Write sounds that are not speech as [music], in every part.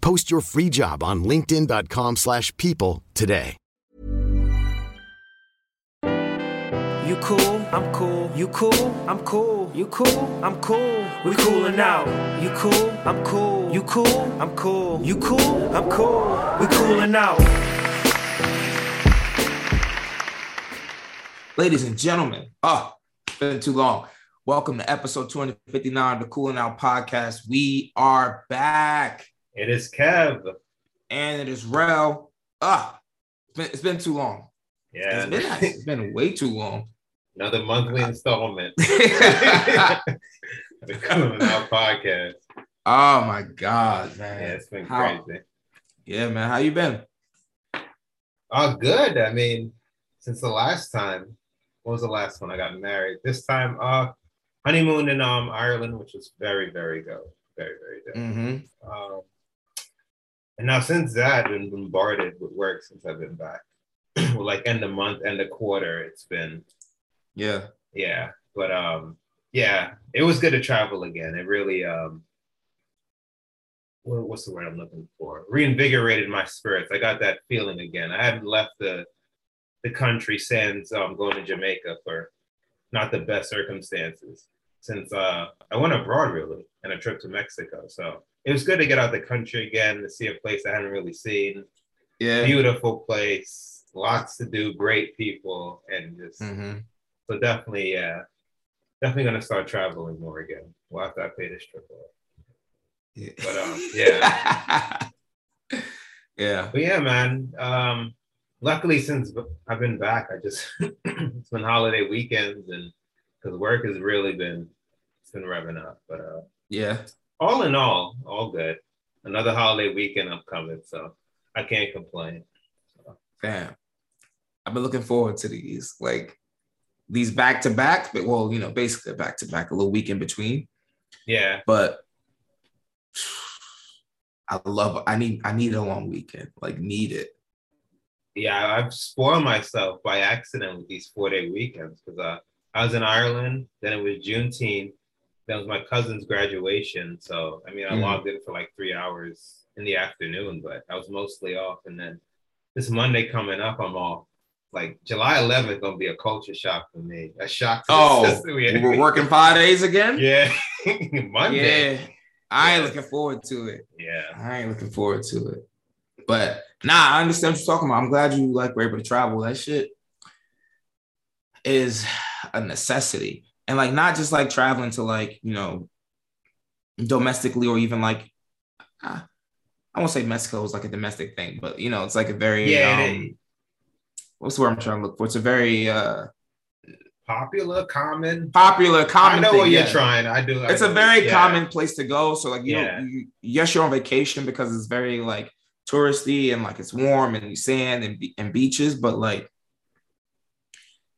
Post your free job on linkedin.com/people slash people today. You cool, I'm cool. You cool, I'm cool. You cool, I'm cool. We coolin' out. You cool, I'm cool. You cool, I'm cool. You cool, I'm cool. We coolin' out. Ladies and gentlemen, oh, it's been too long. Welcome to episode 259 of the Cooling Out Podcast. We are back. It is Kev. And it is Rel. Ah, it's been, it's been too long. Yeah, It's been, it's been way too long. another monthly installment. the Cooling Out Podcast. Oh my God, man. Yeah, it's been How- crazy. Yeah, man. How you been? Oh, good. I mean, since the last time, what was the last one I got married? This time, uh, honeymoon in um Ireland, which was very, very good, very, very good. Mm-hmm. Um, and now since that, I've been bombarded with work since I've been back. [clears throat] well, like end of month, end of quarter, it's been Yeah. yeah but um yeah it was good to travel again it really um what, what's the word i'm looking for reinvigorated my spirits i got that feeling again i hadn't left the the country since um going to jamaica for not the best circumstances since uh i went abroad really and a trip to mexico so it was good to get out the country again to see a place i hadn't really seen Yeah. beautiful place lots to do great people and just Mm-hmm. so definitely, yeah, definitely gonna start traveling more again. We'll have to pay this trip off. Yeah. But um, yeah, [laughs] yeah. but yeah, man. Um, luckily, since I've been back, I just [clears throat] it's been holiday weekends and because work has really been it's been revving up. But uh, Yeah. all in all, all good. Another holiday weekend upcoming, so I can't complain. Damn. I've been looking forward to these. Like these back to back, but well, you know, basically back to back, a little week in between. Yeah, But I love I need I need a long weekend. Like need it. yeah, I've spoiled myself by accident with these four day weekends because uh, I was in Ireland, then it was Juneteenth, then it was my cousin's graduation. So, I mean, I Mm. logged in for like three hours in the afternoon, but I was mostly off. And then this Monday coming up, I'm off. Like July 11th gonna be a culture shock for me. A shock. To Oh, [laughs] we're working five days again? [laughs] Yeah, [laughs] Monday. Yeah. I ain't Yeah. looking forward to it. Yeah. I ain't looking forward to it. But nah, I understand what you're talking about. I'm glad you like were able to travel. That shit is a necessity. And like not just like traveling to like, you know, domestically or even like uh, I won't say Mexico is like a domestic thing, but you know, it's like a very Yeah, um, what's the word I'm trying to look for? It's a very uh Popular, common. popular common I know thing, what you're yeah. trying. I do. I it's a very Yeah. common place to go. So like you Yeah. know, you, yes, you're on vacation because it's very like touristy and like it's warm and sand and, and beaches, but like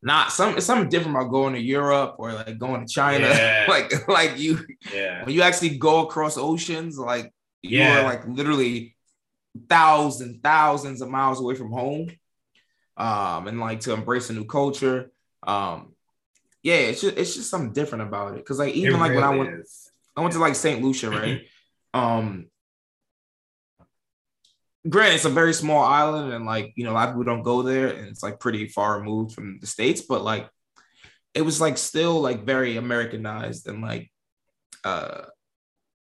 not some it's something different about going to Europe or like going to China. [laughs] Yeah. like like you Yeah. when you actually go across oceans, like you are like literally thousands, thousands of miles away from home. Um, and like to embrace a new culture. Um, yeah, it's just it's just something different about it. Cause like even It like when I went is. I went to like St. Lucia, [clears throat] right? um granted, it's a very small island, and like you know, a lot of people don't go there, and it's like pretty far removed from the states, but like it was like still like very Americanized and like uh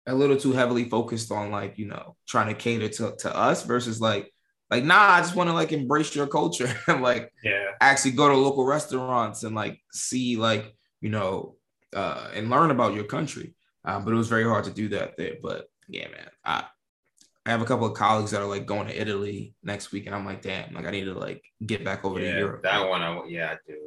a little too heavily focused on like you know trying to cater to, to us versus like Like, nah, I just want to like embrace your culture [laughs] and like Yeah. actually go to local restaurants and like see like you know uh and learn about your country. Um, but it was very hard to do that there. But yeah, man, I I have a couple of colleagues that are like going to Italy next week, and I'm like, damn, like I need to like get back over to Europe. That one, I. Yeah, I do.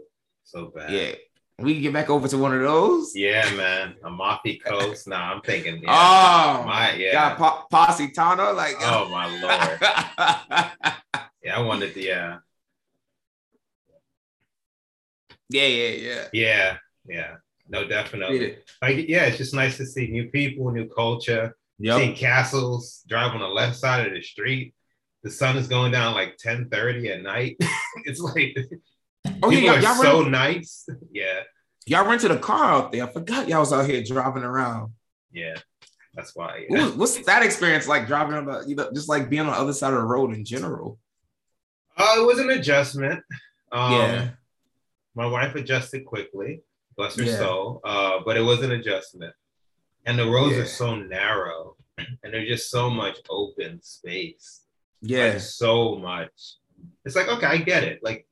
So bad. yeah, we can get back over to one of those. Yeah, man. Amalfi Coast. Nah, I'm thinking. Yeah, Oh, my yeah. got po- Positano, like Oh my lord. [laughs] Yeah, I wanted to. Yeah, yeah, yeah, yeah. yeah, yeah. No, definitely. Yeah. Like, yeah, it's just nice to see new people, new culture. Yep. Seeing castles, drive on the left side of the street. The sun is going down like 10:30 at night. [laughs] it's like Oh yeah, y'all, y'all, so nice. [laughs] Yeah, y'all rented a car out there. I forgot y'all was out here driving around. yeah. That's why. What Yeah. was- what's that experience like driving about you know, just like being on the other side of the road in general? Oh, it was an adjustment. Um, Yeah. My wife adjusted quickly, bless her Yeah. soul. Uh, but it was an adjustment. And the roads Yeah. are so narrow and there's just so much open space. Yeah. Like so much. It's like, okay, I get it. Like,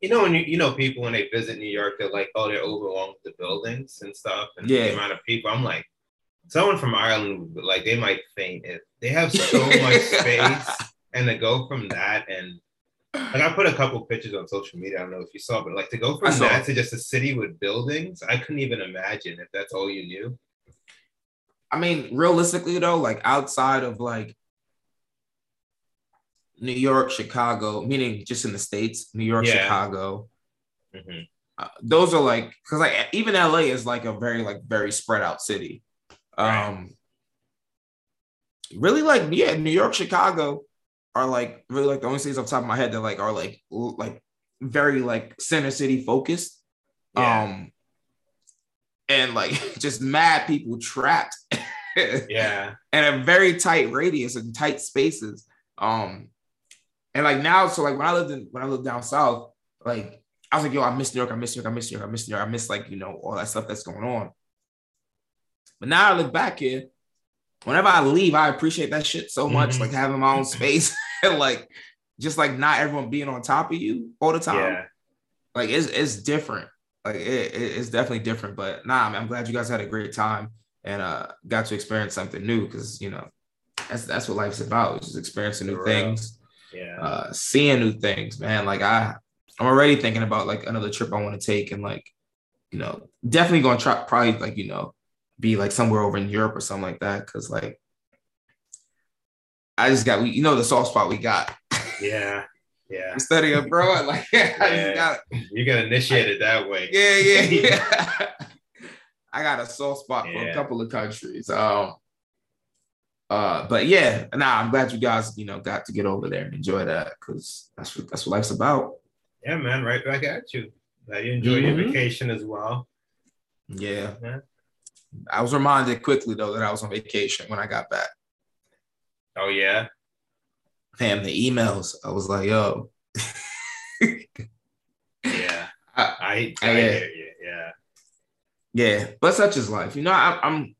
you know, when you, you know, people when they visit New York, they're like, oh, they're overwhelmed with the buildings and stuff and Yeah. the amount of people. I'm like, someone from Ireland, like, they might faint if they have [laughs] so much space. And to go from that and like I put a couple pictures on social media. I don't know if you saw, but like to go from that to just a city with buildings, I couldn't even imagine if that's all you knew. I mean, realistically though, like outside of like New York, Chicago, meaning just in the states, New York, Yeah. Chicago, Mhm. uh, those are like because like even LA is like a very like very spread out city. Right. Um, really like yeah, New York, Chicago are like really like the only cities off the top of my head that like are like like very like center city focused. Yeah. Um, and like [laughs] just mad people trapped. [laughs] Yeah. and a very tight radius and tight spaces. Um, and like now, so like when I lived in when I lived down south, like I was like, yo, I miss New York, I miss New York, I miss New York, I miss New York, I miss like you know all that stuff that's going on. But now I live back here. Whenever I leave, I appreciate that shit so much, Mhm. like having my own space [laughs] and like just like not everyone being on top of you all the time. Yeah. Like it's it's different. Like it, it- it's definitely different. But nah, man, I'm glad you guys had a great time and uh got to experience something new because you know that's that's what life's about, is just experiencing new things, Yeah. uh seeing new things, man. Like I I'm already thinking about like another trip I want to take and like, you know, definitely gonna try probably like, you know, be like somewhere over in Europe or something like that. Cause like I just got we you know the soft spot we got. Yeah. Yeah. I'm studying abroad. Like Yeah. just got You got initiated that way. yeah, yeah, [laughs] yeah. [laughs] I got a soft spot for a couple of countries. Um, uh, but yeah, nah, I'm glad you guys, you know, got to get over there and enjoy that because that's what that's what life's about. Yeah, man. Right back at you. Glad you enjoyed your Mhm. vacation as well. Yeah. Yeah. I was reminded quickly though that I was on vacation when I got back. Oh yeah. Fam, the emails. I was like, yo. Yeah. I- I, I, I- you. Yeah. Yeah, but such is life. You know, I, I'm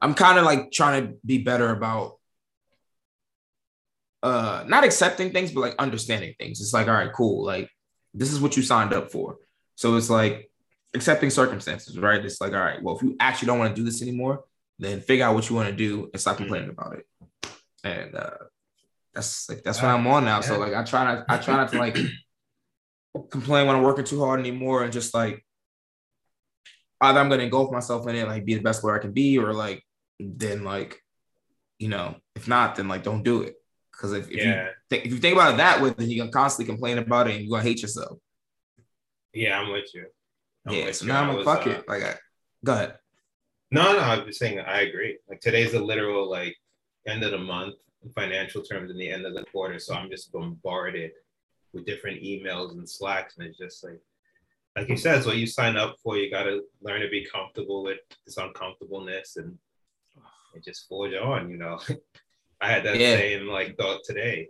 I'm kind of like trying to be better about uh not accepting things, but like understanding things. It's like, all right, cool. Like this is what you signed up for. So it's like accepting circumstances, right? It's like, all right, well, if you actually don't want to do this anymore, then figure out what you want to do and stop complaining about it. And uh that's like that's what I'm on now. So like I try not I try not to like [clears throat] complain when I'm working too hard anymore and just like either I'm gonna engulf myself in it, like be the best player I can be, or like then like, you know, if not, then like don't do it. Because if, if you Yeah. think if you think about it that way, then you're gonna constantly complain about it and you're gonna hate yourself. Yeah, I'm with you. I'm yeah. with So you. now I'm like, fuck uh, it. Like I, go ahead. No, no, I'm just saying I agree. Like today's the literal like end of the month in financial terms and the end of the quarter. So I'm just bombarded with different emails and slacks. And it's just like like you said, it's what you sign up for. You gotta learn to be comfortable with this uncomfortableness and it just forge on, you know. [laughs] I had that Yeah. same like thought today.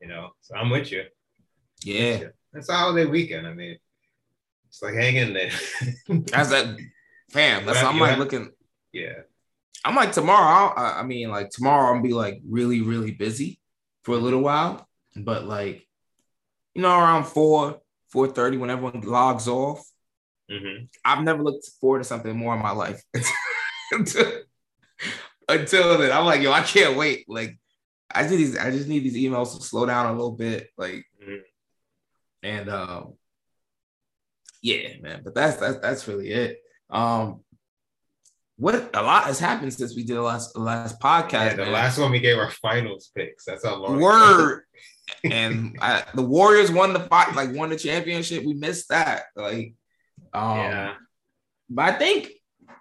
You know, so I'm with you. Yeah. It's a holiday weekend. I mean, it's like hang in there. That's that fam. [laughs] That's I'm like looking. yeah. I'm like tomorrow. I'll, I mean, like tomorrow, I'm be like really, really busy for a little while. But like, you know, around four, four thirty, when everyone logs off, Mm-hmm. I've never looked forward to something more in my life until, [laughs] until then. I'm like, yo, I can't wait. Like, I just these, I just need these emails to slow down a little bit. Like, Mhm. and um, yeah, man. But that's that's that's really it. Um, what a lot has happened since we did the last last podcast. Yeah, the man. last one we gave our finals picks. That's how long. word. [laughs] and I, the Warriors won the fight, like won the championship. We missed that. Like, um, yeah. but I think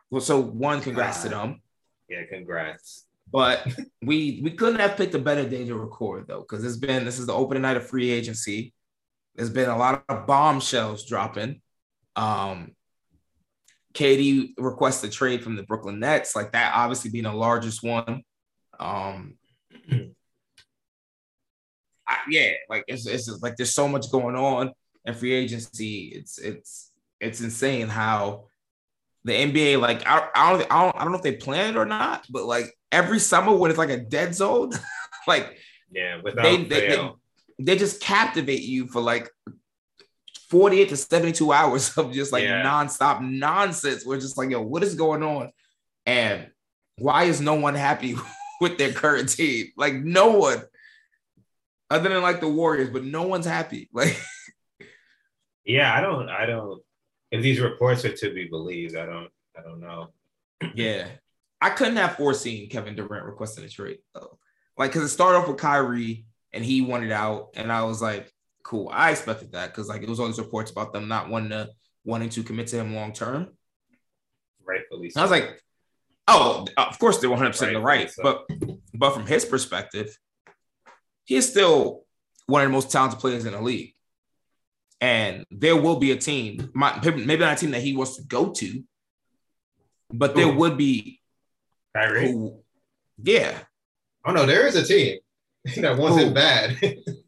well. So one, congrats to them. Yeah. Congrats. But [laughs] we we couldn't have picked a better day to record though, because it's been this is the opening night of free agency. There's been a lot of bombshells dropping. Um, KD a trade from the Brooklyn Nets, like that obviously being the largest one. Um, I, yeah, like it's it's just like there's so much going on in free agency. It's it's it's insane how the NBA like I, I don't I don't I don't know if they planned it or not, but like every summer when it's like a dead zone, [laughs] like Yeah. Without they, they, they they just captivate you for like 48 to 72 hours [laughs] of just like Yeah. nonstop nonsense. We're just like, yo, what is going on? And why is no one happy [laughs] with their current team? Like no one, other than like the Warriors, but no one's happy. [laughs] Like yeah. I don't. I don't. If these reports are to be believed, I don't. I don't know. [clears throat] Yeah. I couldn't have foreseen Kevin Durant requesting a trade though. Like, cause it started off with Kyrie and he wanted out. And I was like, cool. I expected that because like it was all these reports about them not wanting to wanting to commit to him long term. Rightfully. And I was like, oh, of course they're 100 percent the right. so. But but from his perspective, he is still one of the most talented players in the league. And there will be a team, maybe not a team that he wants to go to, but there Who? would be Kyrie. who, yeah. Oh no, there is a team [laughs] that wants Who? it bad. [laughs]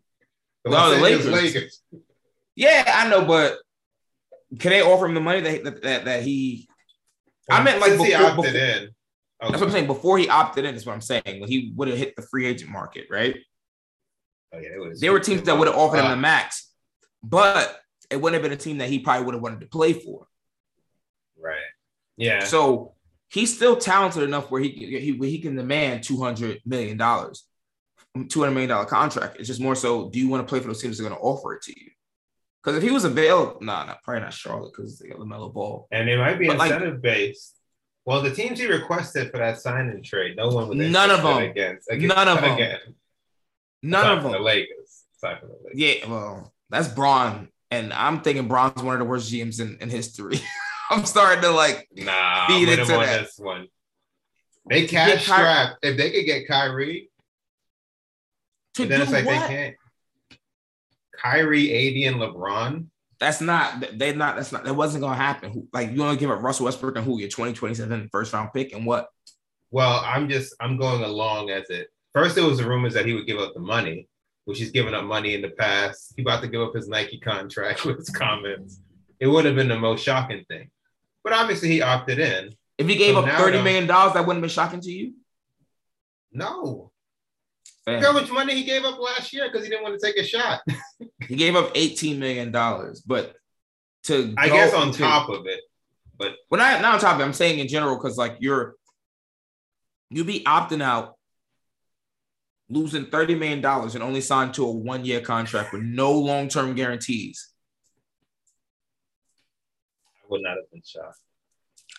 the No, the Lakers. Lakers. Yeah, I know, but can they offer him the money that that, that, that he? I meant, like, Since he before- opted before- in. Oh, That's what I'm saying. Before he opted in, is what I'm saying. When he would have hit the free agent market, right? oh, yeah, There were teams that would have offered him Uh, the max, but it wouldn't have been a team that he probably would have wanted to play for. Right. Yeah. So he's still talented enough where he he, he can demand two hundred million dollars, two hundred million dollar contract. It's just more so, do you want to play for those teams that are going to offer it to you? Because if he was available, nah, nah, probably not Charlotte because they got LaMelo Ball. and it might be But, like- incentive based. Well, the teams he requested for that sign and trade, no one was None of them. against, against None of them. again. None Aside of them. The Lakers. Aside from the Lakers. Yeah, well, that's Bron, and I'm thinking Bron's one of the worst GMs in, in history. [laughs] I'm starting to like, Nah, Feed into that. this one. They cash Ky- strapped. If they could get Kyrie, to then do it's like what? they can't. Kyrie, AD, and LeBron. That's not. They not. That's not. That wasn't gonna happen. Like you want to give up Russell Westbrook and who your 2027 first round pick and what? Well, I'm just I'm going along as it. First, there was the rumors that he would give up the money, which he's given up money in the past. He about to give up his Nike contract [laughs] with his comments. It would have been the most shocking thing, but obviously he opted in. If he gave So up now thirty though- million dollars, that wouldn't have been shocking to you. No, Fam, look how much money he gave up last year because he didn't want to take a shot. [laughs] He gave up 18 million dollars, but to I guess on to- top of it, But Well, not, not on top of it. I'm saying in general because like you're you be opting out, losing 30 million dollars and only signed to a one year contract with no long term guarantees. I would not have been shocked.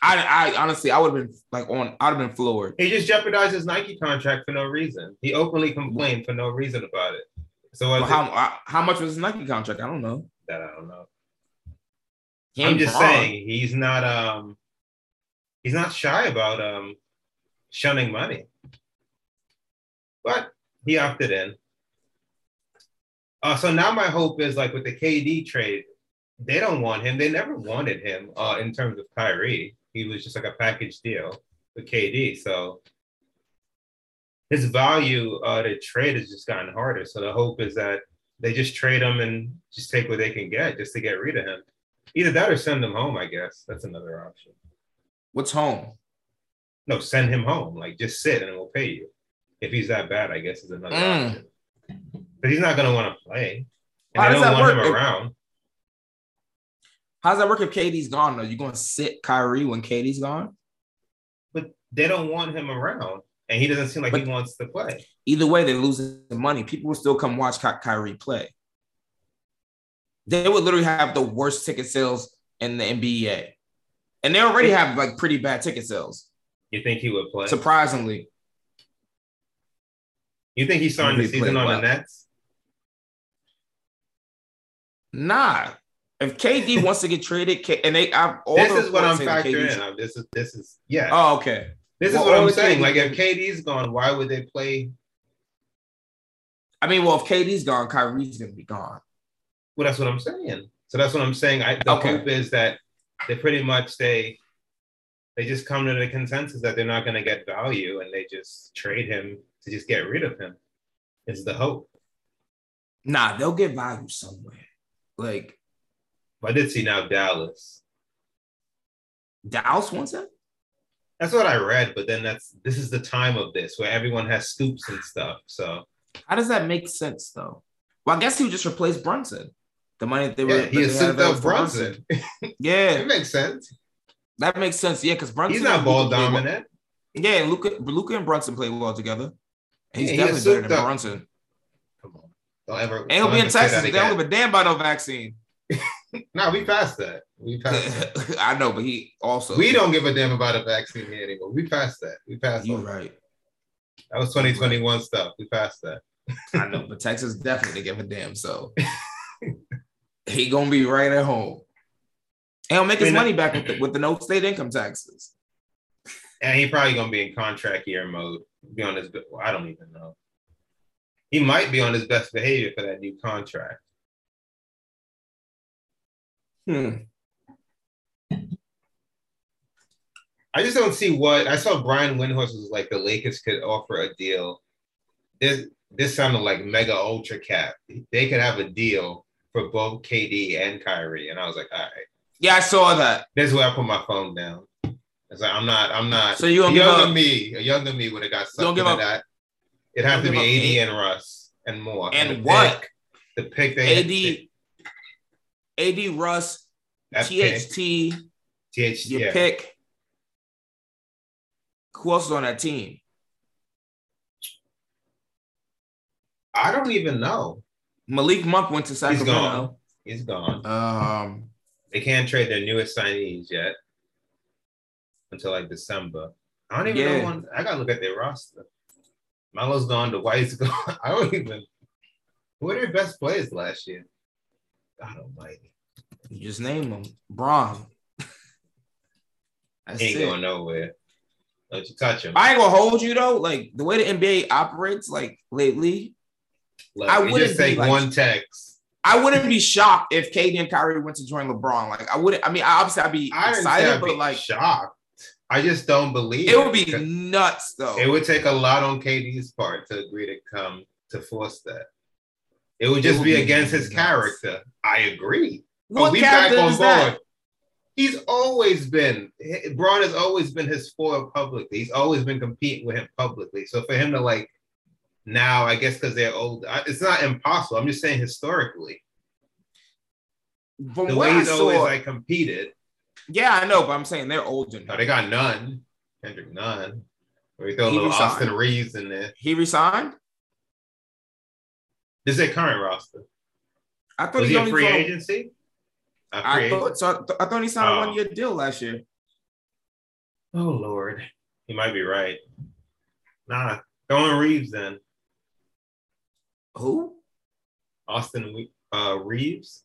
I, I honestly, I would have been like on. I'd have been floored. He just jeopardized his Nike contract for no reason. He openly complained for no reason about it. So Well, how it- how much was his Nike contract? I don't know. that I don't know. He I'm just Bron. saying he's not um he's not shy about um shunning money. But he opted in. Uh, so now my hope is like with the KD trade, they don't want him. They never wanted him uh, in terms of Kyrie. He was just like a package deal with KD. So his value uh, to trade has just gotten harder. So the hope is that they just trade him and just take what they can get just to get rid of him. Either that or send him home, I guess. That's another option. What's home? No, send him home. Like just sit and we'll pay you. If he's that bad, I guess is another Mm. option. But he's not gonna want to play. And How they does don't want work? him around. How's that work if KD's gone? Are you going to sit Kyrie when KD's gone? But they don't want him around. And he doesn't seem like But- he wants to play. Either way, they're losing the money. People will still come watch Ky- Kyrie play. They would literally have the worst ticket sales in the NBA, and they already have like pretty bad ticket sales. You think he would play? Surprisingly, You think he's starting the season on well. the Nets? nah. If KD [laughs] wants to get traded, K- and they, I've, all this the is what I'm reports say that factoring in. This is this is yeah. Oh, okay. this is what I'm saying. KD Like if KD's gone, why would they play? I mean, well, if KD's gone, Kyrie's gonna be gone. Well, that's what I'm saying. So that's what I'm saying. I, the Okay. hope is that they pretty much they they just come to the consensus that they're not going to get value, and they just trade him to just get rid of him. Is the hope. Nah, they'll get value somewhere. Like I did see now Dallas. Dallas wants him. That's what I read, but then that's this is the time of this where everyone has scoops and stuff. So How does that make sense though? Well, I guess he would just replace Brunson. The money that they were yeah, he that has souped up for Brunson. [laughs] Yeah, it makes sense. that makes sense. Yeah, because Brunson He's not ball play well- dominant. Yeah, Luka, Luka and Brunson play well together. And he's Yeah, he definitely better souped than up. Brunson. Come on, don't ever. And he'll be in Texas. They don't give a damn about no vaccine. [laughs] No, we passed that. We passed. that. [laughs] I know, but he also we don't give a damn about a vaccine here anymore. We passed that. We passed You're that. right. That was 2021 stuff. We passed that. I know, but Texas definitely give a damn. So [laughs] he gonna be right at home. And he'll make his money back with the, with the no state income taxes. And he probably gonna be in contract year mode. Be on his. I don't even know. He might be on his best behavior for that new contract. Hmm. I just don't see what I saw. Brian Windhorst was like the Lakers could offer a deal. This this sounded like mega ultra cap. They could have a deal for both KD and Kyrie, and I was like, all right. Yeah, I saw that. This is where I put my phone down. It's like I'm not. I'm not. So you give younger up- me, a younger me would have got You don't something give up- that. It has to be AD give up and Russ and more. And the what? pick- the pick they AD, AD Russ, that pick, THT, THT, your yeah. pick. Who else is on that team? I don't even know. Malik Monk went to He's Sacramento. gone. He's gone. Um, They can't trade their newest signees yet until like December. I don't even Yeah. know when. I gotta look at their roster. Melo's gone. The White's [laughs] gone. I don't even. Who were their best players last year? God Almighty, you just name them. Bron. [laughs] That's he ain't it. going nowhere. Don't you touch him? I ain't gonna hold you though. Like the way the NBA operates, like lately, Look, I wouldn't just take like- one text. I wouldn't be shocked if KD and Kyrie went to join LeBron. Like I wouldn't. I mean, obviously I'd be I excited, I'd but be like shocked. I just don't believe it would be nuts though. It would take a lot on KD's part to agree to come to force that. It would just would be be against his character. I agree. what we back on is that? board. He's always been Bron has always been his foil publicly. He's always been competing with him publicly. So for him to like now, I guess because they're old, it's not impossible. I'm just saying historically, From the way I he's saw, always like competed. yeah, I know, but I'm saying they're older No, they got none. Kendrick Nunn. We throw a little resigned. Austin Reaves in there. He resigned. This is their current roster. I thought Was he he a free agency? A free I agent? thought so. I, th- I thought he signed a Oh. one year deal last year. Oh Lord, he might be right. Nah, throwing Reaves then. Who? Austin uh, Reaves,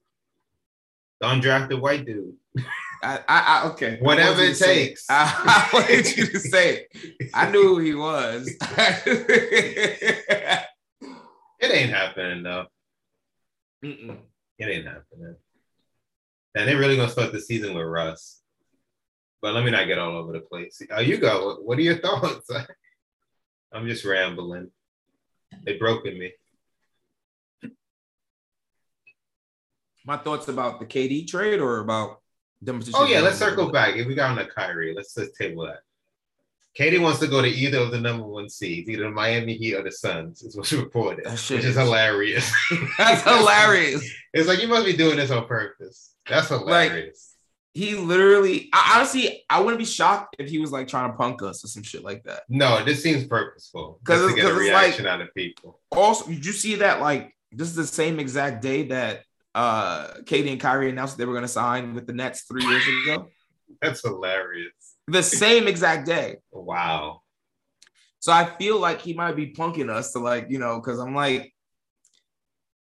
the undrafted white dude. I, I, I okay. Whatever it takes. I, [laughs] I wanted you to say. it. I knew who he was. [laughs] [laughs] It ain't happening though. Mm-mm. It ain't happening. And they're really gonna start the season with Russ. But let me not get all over the place. Oh, you go. What, are your [laughs] thoughts? I'm just rambling. They broken me. My thoughts about the KD trade or about them? Oh yeah, let's circle back. If we got on the Kyrie, let's let's table that. KD wants to go to either of the number one seeds, either the Miami Heat or the Suns, is what's reported. Which is is- hilarious. [laughs] That's hilarious. It's like you must be doing this on purpose. That's hilarious. He literally, I, honestly, I wouldn't be shocked if he was like trying to punk us or some shit like that. no, this seems purposeful. 'Cause Just to it's- get a it's like- reaction out of people. Also, did you see that? Like, this is the same exact day that uh KD and Kyrie announced they were going to sign with the Nets three years ago. [laughs] That's hilarious. The same exact day. Wow. So I feel like he might be punking us to like, you know, because I'm like,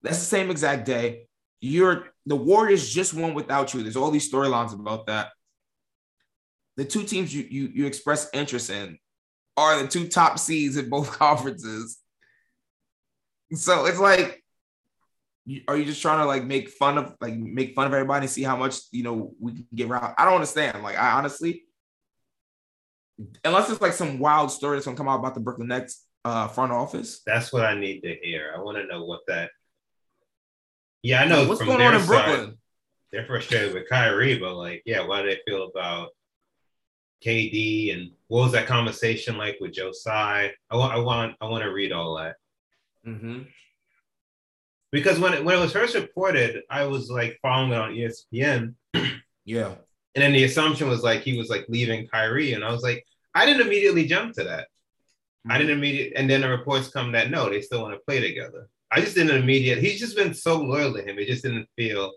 that's the same exact day. You're the Warriors just won without you. There's all these storylines about that. The two teams you you you express interest in are the two top seeds in both [laughs] conferences. So it's like, are you just trying to like make fun of like make fun of everybody and see how much you know we can get around? I don't understand. Like I honestly, unless it's like some wild story that's gonna come out about the Brooklyn Nets uh, front office. That's what I need to hear. I want to know what that. Yeah, I know what's from going on in side, Brooklyn. they're frustrated with Kyrie, but like, yeah, what do they feel about KD and what was that conversation like with Joe Tsai? I want, I want, I want to read all that Mm-hmm. because when it, when it was first reported, I was like following it on ESPN, [clears throat] Yeah, and then the assumption was like he was like leaving Kyrie, and I was like, I didn't immediately jump to that. I didn't immediately, and then the reports come that no, they still want to play together. I just didn't immediate. He's just been so loyal to him. It just didn't feel.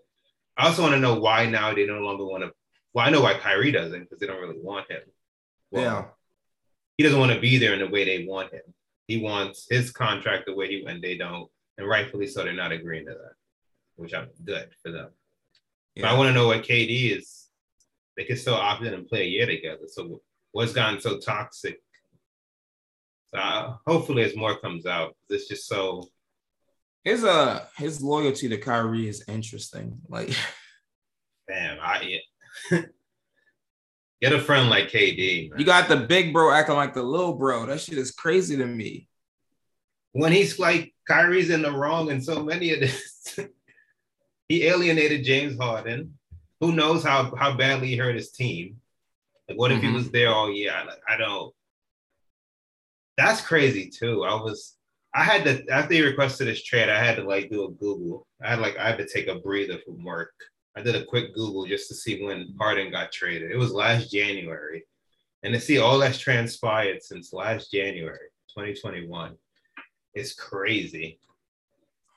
I also want to know why now they no longer want to. Well, I know why Kyrie doesn't because they don't really want him. Well, yeah, he doesn't want to be there in the way they want him. He wants his contract the way he and they don't, and rightfully so. They're not agreeing to that, which I'm good for them. But I want to know what KD is. They could still opt in and play a year together. So what's gotten so toxic? So uh, hopefully, as more comes out, it's just so. His uh his loyalty to Kyrie is interesting. Like, [laughs] Damn, I yeah. [laughs] get a friend like KD. man. you got the big bro acting like the little bro. That shit is crazy to me. when he's like Kyrie's in the wrong in so many of this. [laughs] he alienated James Harden. Who knows how how badly he hurt his team? Like, what if he Mhm. was there all year? I, I don't. That's crazy too. I was. I had to after he requested this trade. I had to like do a Google. I had like I had to take a breather from work. I did a quick Google just to see when Harden got traded. It was last January, and to see all that's transpired since last January, 2021, it's crazy.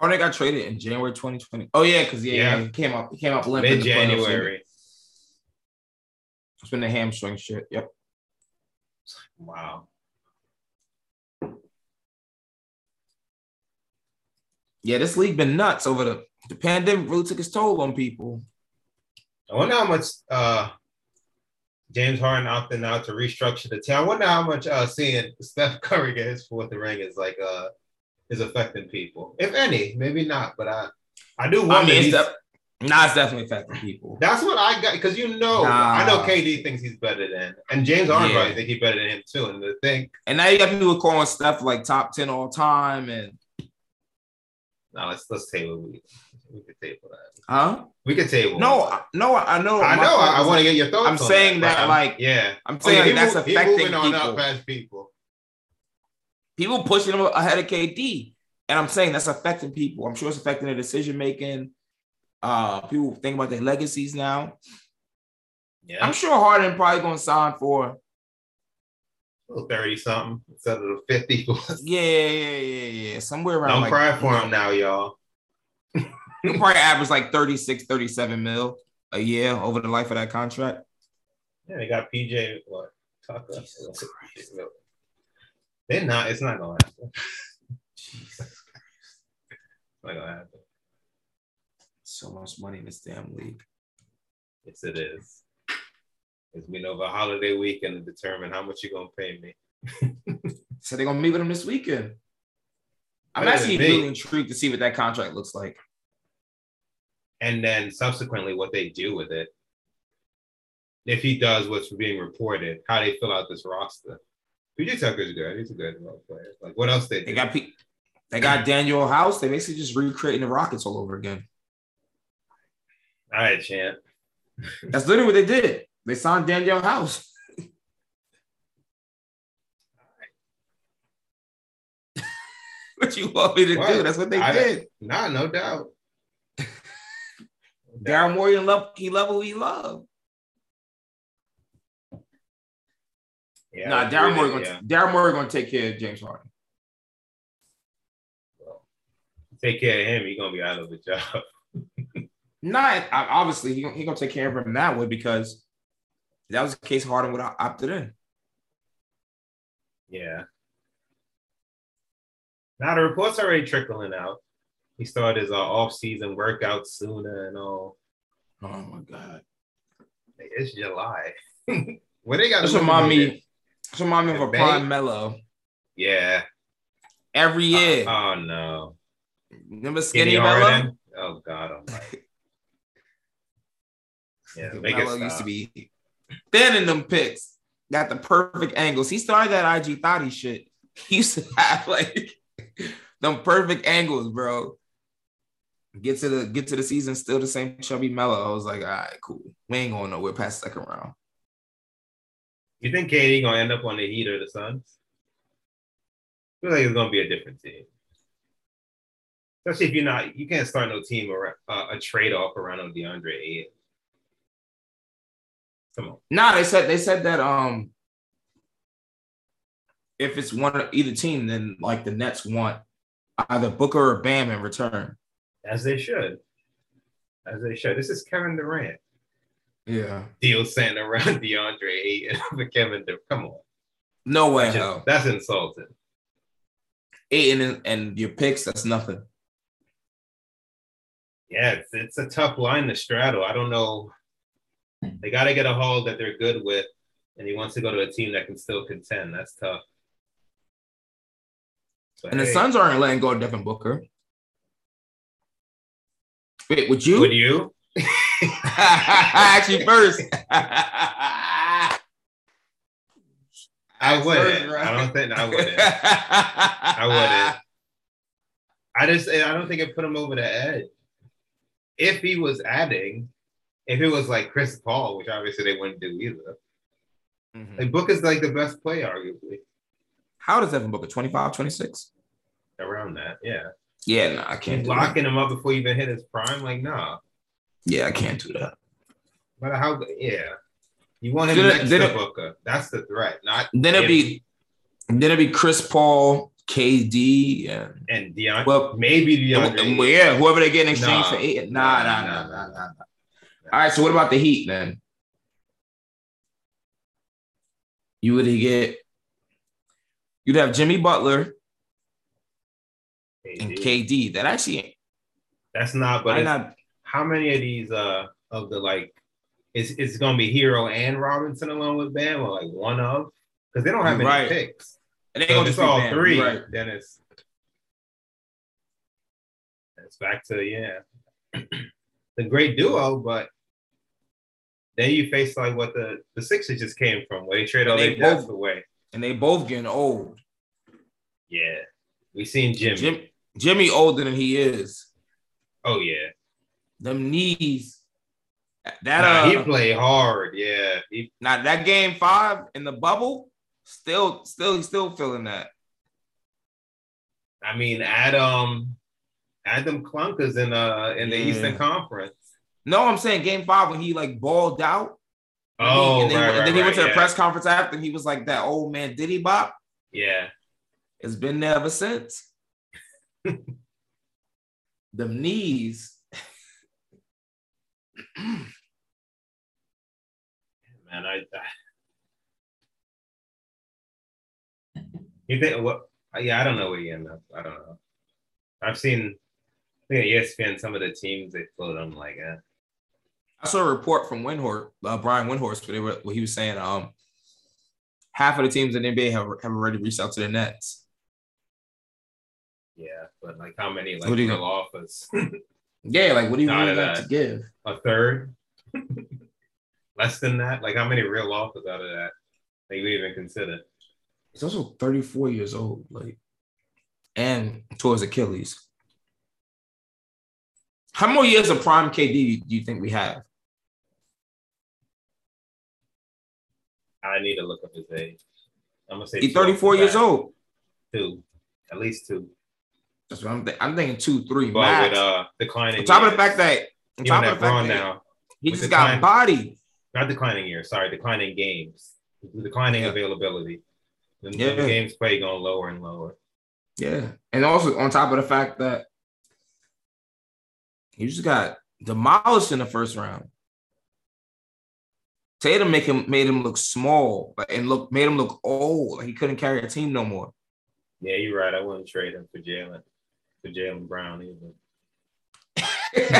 Harden got traded in January 2020. Oh yeah, because yeah, Yeah. he came up, he came up limp. in. January. It's been the hamstring shit. Yep. Wow. Yeah, this league been nuts over the the pandemic. Really took its toll on people. I wonder how much uh, James Harden opting out to restructure the team. I wonder how much uh, seeing Steph Curry get his fourth ring is like uh, is affecting people, if any. Maybe not, but I I do I wonder. mean, it's def- nah, it's definitely affecting people. that's what I got because you know Nah. I know KD thinks he's better than, and James Harden Yeah. think he's better than him too. And the thing, And now you got people calling Steph like top 10 all time. And no, let's let's table we we could table that. huh? We could table. No. I- no, I know. I know. I, want to get your thoughts. I'm saying that, I'm- like, yeah, I'm Oh, saying yeah, like, that's affecting moving on up past people. People pushing him ahead of KD. And I'm saying that's affecting people. I'm sure it's affecting their decision making. Uh, people think about their legacies now. Yeah, I'm sure Harden probably gonna sign for thirty something instead of the fifty. [laughs] yeah, yeah, yeah, yeah, yeah. Somewhere around Don't like cry for him now, y'all. [laughs] He'll probably average like 36, 37 mil a year over the life of that contract. Yeah, they got PJ. What Tucker? They're not. It's not gonna happen. Jesus. It's not gonna happen. So much money in this damn league. Yes, it is. It's been over holiday weekend to determine how much you're gonna pay me. [laughs] So they're gonna meet with him this weekend. I'm Better actually really intrigued to see what that contract looks like. and then subsequently what they do with it. If he does what's being reported, how they fill out this roster. PJ you? Good. He's a good role player. Like what else they? They got P- they got Danuel House. They basically just recreating the Rockets all over again. All right, champ. That's literally what they did. They signed Danuel House. [laughs] what you want me to do? That's what they I, did. Nah, no doubt. [laughs] Darren Morey and love he love who he love. Yeah, nah, Daryl really- gonna yeah. Daryl Morey gonna take care of James Harden. take care of him. He's gonna be out of the job. [laughs] Not obviously he, he gonna take care of him that way because that was the case. Harden would have opted in. Yeah. Now the reports are already trickling out. He started his uh, off-season workout sooner and all. Oh my god. It's July. [laughs] what they got? To remind me. This remind me of a Bay? prime Melo. Yeah. Every uh, year. Oh no. Remember Skinny Skinny Melo? Oh God. I'm like, [laughs] yeah. Make it Melo used to be thin in them pics. Got the perfect angles. He started that IG thotty shit. [laughs] He used to have like [laughs] them perfect angles, bro. Get to the get to the season, still the same chubby Melo. I was like, all right, cool. We ain't going nowhere past second round. You think KD gonna end up on the Heat or the Suns? I feel like it's gonna be a different team. Especially if you're not, you can't start no team or uh, a trade off around no DeAndre Ayton. Come on. Nah, they said they said that um if it's one of either team, then like the Nets want either Booker or Bam in return. As they should. As they should. This is Kevin Durant. Yeah. Deal sent around [laughs] DeAndre Ayton [laughs] for Kevin Durant. Come on. No way, That's, hell. just- that's insulting. Eight and, and your picks, that's nothing. Yeah, it's, it's a tough line to straddle. I don't know. They got to get a haul that they're good with, and he wants to go to a team that can still contend. That's tough. But And the hey, Suns aren't letting go of Devin Booker. Wait, would you? Would you? [laughs] Actually, first. [laughs] I wouldn't. I don't think I wouldn't. I wouldn't. I just I don't think it put him over the edge. If he was adding, if it was like Chris Paul, which obviously they wouldn't do either. Mhm. Like is like the best play, arguably, How does Devin Booker? 25, 26? around that. Yeah. Yeah, no, I can't And do that. locking him up before he even hit his prime, like nah. Yeah, I can't do that. Matter how yeah. You want him it- next did to it- Booker. That's the threat, not Then it'd be then it'd be Chris Paul, KD, and and Deion. Well, maybe DeAndre. yeah, whoever they get in exchange Nah. for eight. Nah, nah, nah, nah, nah, nah. All right, so what about the Heat then? You would get you'd have Jimmy Butler and KD. That actually That's not, but it's- not. How many of these uh of the like is it's gonna be Herro and Robinson along with Bam or like one of because they don't have any Right. picks. And they so gonna just all Bam. three, Right. then it's it's back to yeah. [clears throat] the great duo, but then you face like what the the Sixers just came from, where they trade all They their depth both- away. And they both getting old. Yeah, we seen Jimmy. Jim, Jimmy older than he is. Oh yeah, Them knees. That nah, uh, he played hard. Yeah, he now that game five in the bubble, still, still, he's still feeling that. I mean, Adam, Adam Clunkers in uh in the Yeah. Eastern Conference. No, I'm saying game five when he like balled out. And he- Oh, and then, right, and right, then he went right, to the yeah. press conference after and he was like that old man Diddy Bop. Yeah, It's been there ever since. [laughs] Them knees. [clears throat] man. I, I you think what? Yeah, I don't know where he ended up. I don't know. I've seen. I think at ESPN some of the teams they float. I'm like, eh. I saw a report from Windhorst, uh, Brian Windhorst, they were, he was saying um half of the teams in the NBA have, have already reached out to the Nets. yeah, but like how many like you real offers? [laughs] Yeah, like what do you None really got to give? A third? [laughs] Less than that? Like how many real offers out of that? That you even consider? He's also 34 years old, like, and towards Achilles. How many more years of prime KD do you think we have? I need to look up his age. I'm gonna say He's two off the 34 years old. Two, at least two. That's what I'm thinking. I'm thinking two, three But max. with uh declining on top of the fact that, on top of the fact that now, he just decline- got body. not declining years, sorry, declining games, declining Yeah. availability. The, the games play going lower and lower. Yeah, and also on top of the fact that he just got demolished in the first round. Tatum make him made him look small and look made him look old. Like he couldn't carry a team no more. Yeah, you're right. I wouldn't trade him for Jalen, for Jaylen Brown either. [laughs]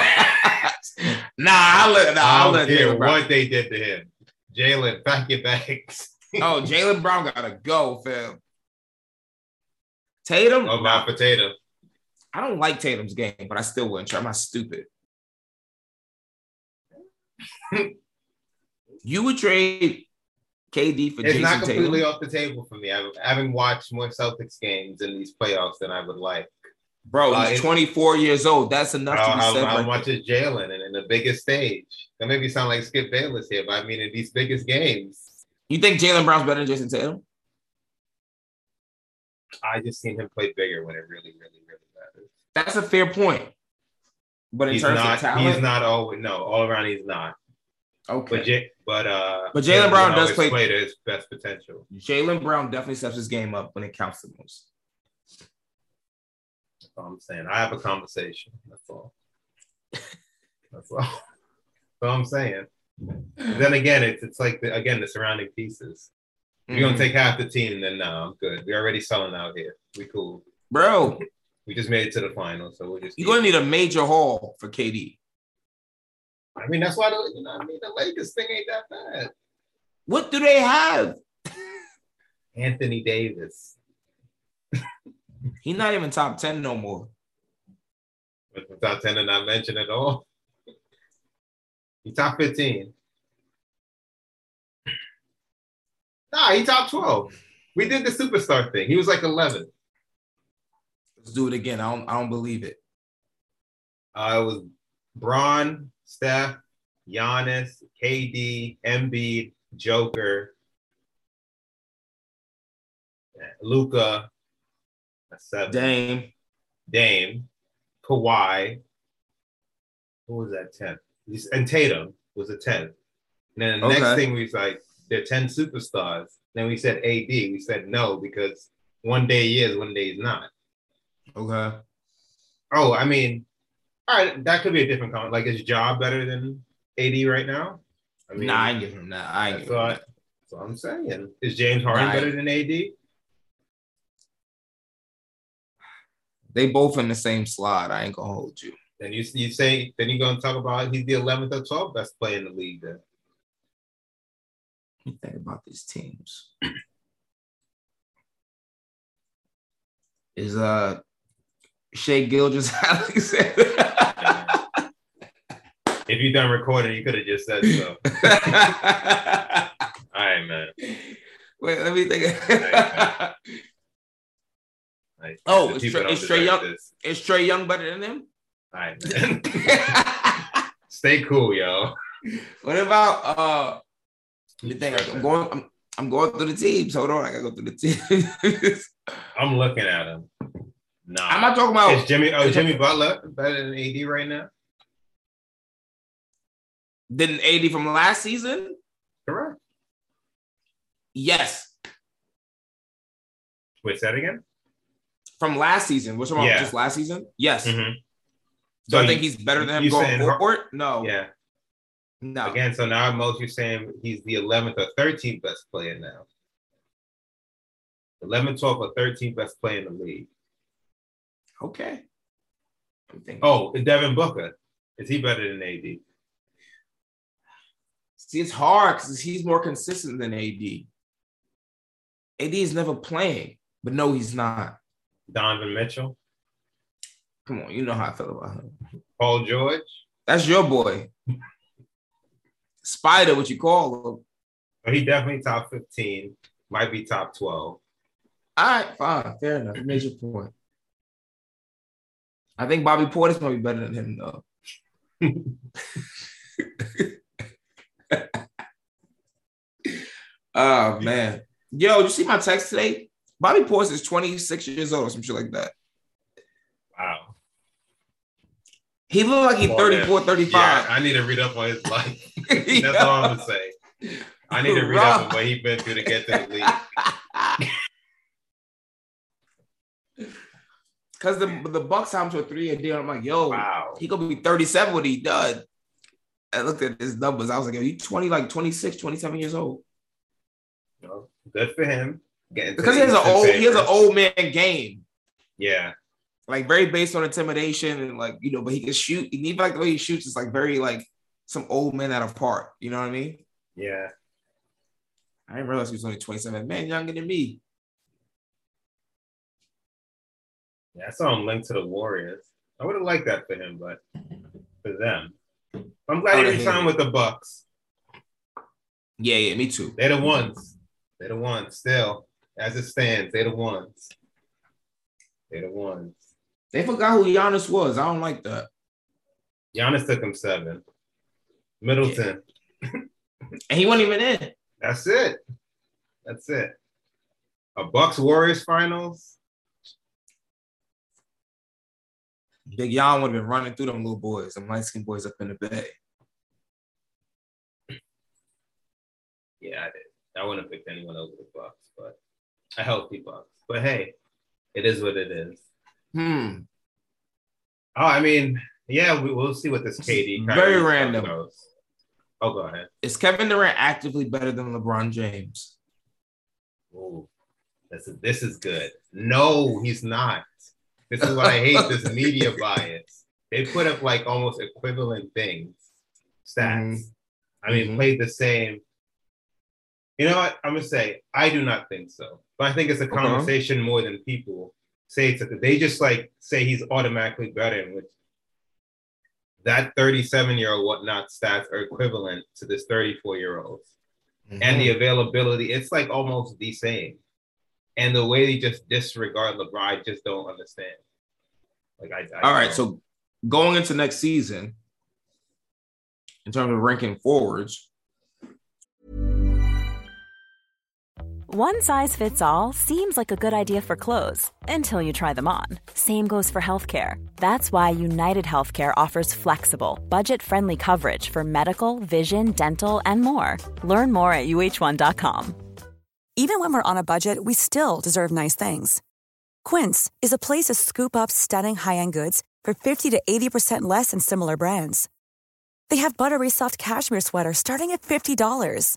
nah, I'll let nah, I I'll don't let care Brown. what they did to him. Jaylen, pack your bags. [laughs] Oh, Jaylen Brown gotta go, fam. Tatum, oh, my potato. I don't like Tatum's game, but I still wouldn't try. I'm not stupid. [laughs] you would trade KD for It's Jayson not completely Tatum, off the table for me. I haven't watched more Celtics games in these playoffs than I would like. Bro. He's it- 24 years old. That's enough to be How, said. how, right much is Jaylen and in the biggest stage? That maybe sound like Skip Bayless here, but I mean in these biggest games, You think Jaylen Brown's better than Jayson Tatum? I just seen him play bigger when it really, really, really matters. That's a fair point. But in He's terms not. of talent, He's not always no all around. He's not. okay. But J, but uh, But Jaylen Jaylen Brown does play- play to his best potential. Jaylen Brown definitely steps his game up when it counts the most. All I'm saying. I have a conversation. That's all. [laughs] That's all. That's all I'm saying. then again, it's it's like the, again the surrounding pieces. You're gonna mm-hmm. take half the team, then no, I'm good. We're already selling out here. We cool. Bro, We just made it to the final, so we'll just. you're gonna need a major haul for KD. I mean, that's why the you know, I mean the Lakers thing ain't that bad. What do they have? Anthony Davis, He's not even top 10 no more. Top ten to not mention at all. He top 15. Nah, he top 12. We did the superstar thing. He was like 11. Let's do it again. I don't I don't believe it. Uh, it was Bron, Steph, Giannis, KD, Embiid, Joker, Luka, that's seven. Dame. Dame, Kawhi. Who was that 10? And Tatum was a 10. And then the Okay. next thing we was like, they're 10 superstars. Then we said AD. We said no because one day he is, one day he's not. Okay. Oh, I mean, all right, that could be a different comment. Like, is Job better than AD right now? I mean, nah, I giving him that. I that's, him what, that. that's what I'm saying. Is James Harden Nah, better than AD? They both in the same slot. I ain't gonna hold you. Then you you say then you're gonna talk about he's the 11th or 12th best player in the league. Then What you think about these teams? Is uh Shai Gilgeous [laughs] Alexander? if you done recording, you could have just said so. [laughs] All right, man. Wait, let me think. Nice. Oh, The it's people Trae- Young- this. Is Trae Young better than him? All right. [laughs] Stay cool, yo. what about uh the thing? I'm going I'm, I'm going through the teams. Hold on, I gotta go through the teams. [laughs] I'm looking at him. Nah. I'm not talking about Is Jimmy oh Jimmy Butler better than AD right now? didn't AD from last season? Correct. Yes. Wait, say that again? From last season. Which one? Yeah. Just last season? Yes. Mhm. So I So think he's better than him you going forward? No. Yeah. No. Again, so now most you're saying he's the 11th or 13th best player now. 11th, 12th, or 13th best player in the league. Okay. Oh, Devin Booker. Is he better than AD? See, it's hard because he's more consistent than AD. AD is never playing, but no, he's not. Donovan Mitchell? Come on, you know how I feel about him. Paul George? That's your boy. Spider, what you call him. He definitely top 15. Might be top 12. All right, fine, fair enough. You made your point. I think Bobby Portis might be better than him though. [laughs] oh man, yo, you see my text today? Bobby Portis is 26 years old or some shit like that. Wow. He looked like he's Well, 34, yeah. 35. Yeah, I need to read up on his life. [laughs] That's all I'm gonna say. I need to read up on what he's been through to get to the league. [laughs] Because the the Bucks signed to a three year deal. I'm like, yo, Wow. he gonna be 37 when he done. I looked at his numbers. I was like, yo, you 20, like 26, 27 years old. Good for him. Because he has an old he has an old man game. Yeah. Like very based on intimidation and like, you know, but he can shoot. And even like the way he shoots is like very like some old men out of part. You know what I mean? Yeah. I didn't realize he was only 27. Man, younger than me. Yeah. I saw him linked to the Warriors. I would have liked that for him, but for them. I'm glad he resigned with the Bucks. Yeah, yeah, me too. They're the ones. They're the ones. Still, as it stands, they're the ones. They're the ones. They forgot who Giannis was. I don't like that. Giannis took him seven. Middleton. And he wasn't even in. That's it. That's it. A Bucks Warriors finals. Big Yon would have been running through them little boys, them light skinned boys up in the bay. Yeah, I did. I wouldn't have picked anyone over the Bucks, but a healthy Bucks. But hey, it is what it is. Hmm. Oh, I mean, yeah, we, we'll see what this KD. Very random. goes. Oh, go ahead. Is Kevin Durant actively better than LeBron James? Ooh, this is this is good. No, he's not. This is what I hate. this [laughs] media bias. They put up like almost equivalent things, stats. Mhm. I mean, Mhm. played the same. You know what? I'm gonna say I do not think so, but I think it's a conversation more than people say it's. A, they just like say he's automatically better, which that 37 year old whatnot stats are equivalent to this 34 year old and Mm-hmm. the availability, it's like almost the same. And the way they just disregard LeBron, I just don't understand. Like I, I All right, so going into next season, in terms of ranking forwards, One size fits all seems like a good idea for clothes until you try them on. Same goes for healthcare. That's why United Healthcare offers flexible, budget friendly coverage for medical, vision, dental, and more. Learn more at uh1.com. Even when we're on a budget, we still deserve nice things. Quince is a place to scoop up stunning high-end goods for 50 to 80% less than similar brands. They have buttery soft cashmere sweaters starting at $50,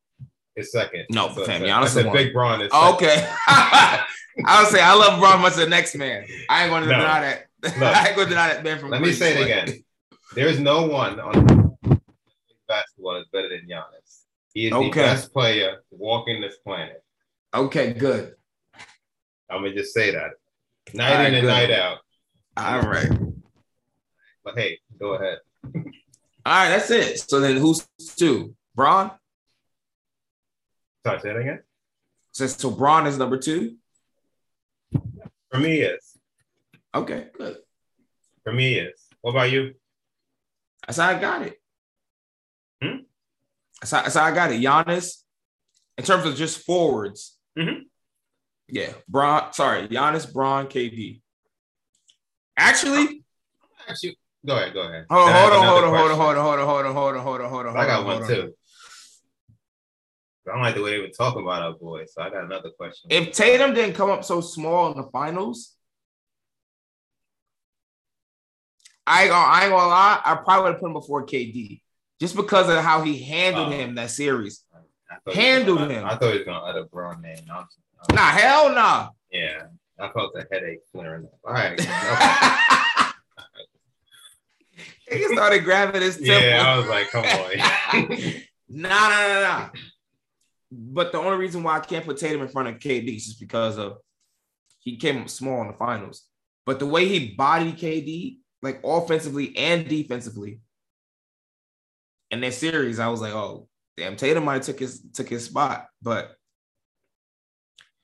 His second. No, what fam, I said. Giannis I is said one. Big Bron is Oh, okay. [laughs] I would say I love Bron much the next man. I ain't going to No. deny that. [laughs] I ain't going to deny that man from. Let me say it again. There's no one on basketball is better than Giannis. He is the Okay. best player walking this planet. Okay, good. I'm gonna just say that. Night right, in and good. night out. All right. But hey, go ahead. All right, that's it. So then who's two? Bron? Sorry, say that again. So, so Bron is number two? For me, yes. Okay, good. For me, yes. What about you? That's how I got it. Hmm? That's, how, that's how I got it. Giannis in terms of just forwards. Mhm. Yeah, Bron. Sorry, Giannis, Bron, KD. Actually, Actually, go ahead, go ahead. hold on, hold on, hold on, hold on, hold on, hold on, hold on, hold on, hold on, hold on. I got one too. I don't like the way they were talking about our boy, so I got another question. If Tatum didn't come up so small in the finals, I ain't gonna, I ain't gonna lie, I probably would have put him before KD just because of how he handled Oh. him that series. I thought he was handled gonna- him. I thought he was gonna utter Bron name. I'm- I'm- Nah, hell nah. Yeah, I felt the headache clearing up. All right. [laughs] he started grabbing his [laughs] temple. yeah, I was like, come on. [laughs] Nah, nah, nah, nah. But the only reason why I can't put Tatum in front of KD is just because of he came up small in the finals. But the way he bodied KD, like offensively and defensively, in that series, I was like, oh, damn, Tatum might have took his took his spot. But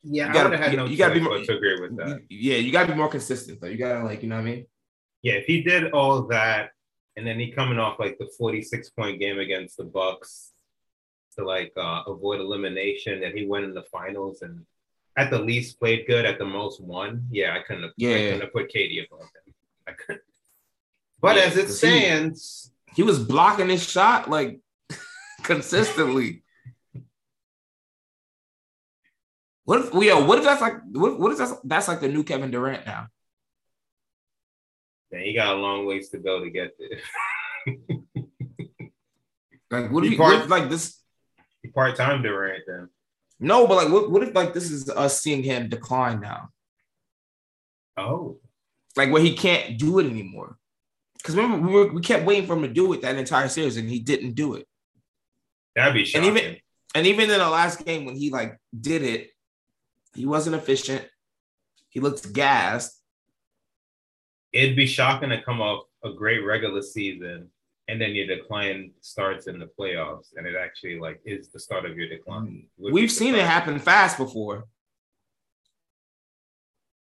yeah, You gotta- I had you- no you gotta be more- but to agree with that. yeah, you gotta be more consistent though. You gotta like, you know what I mean? Yeah, if he did all that, and then he coming off like the 46 point game against the Bucks to like uh, avoid elimination, and he went in the finals and at the least played good, at the most won. Yeah, I couldn't have, I Yeah. couldn't have put KD above him. I couldn't. But Yeah, as it stands, He was blocking his shot like [laughs] consistently. What if we? What if that's like? What, what if that's that's like the new Kevin Durant now? man, he got a long ways to go to get there. [laughs] Like, what He he, what part- like this? Part time Durant then. No, but like, what, what if like this is us seeing him decline now? Oh, Like where he can't do it anymore. Because remember, we were, we kept waiting for him to do it that entire series, and he didn't do it. that'd be And shocking. even and even in the last game when he like did it, he wasn't efficient. He looked gassed. It'd be shocking to come off a great regular season and then your decline starts in the playoffs and it actually like is the start of your decline. We've seen it happen fast before.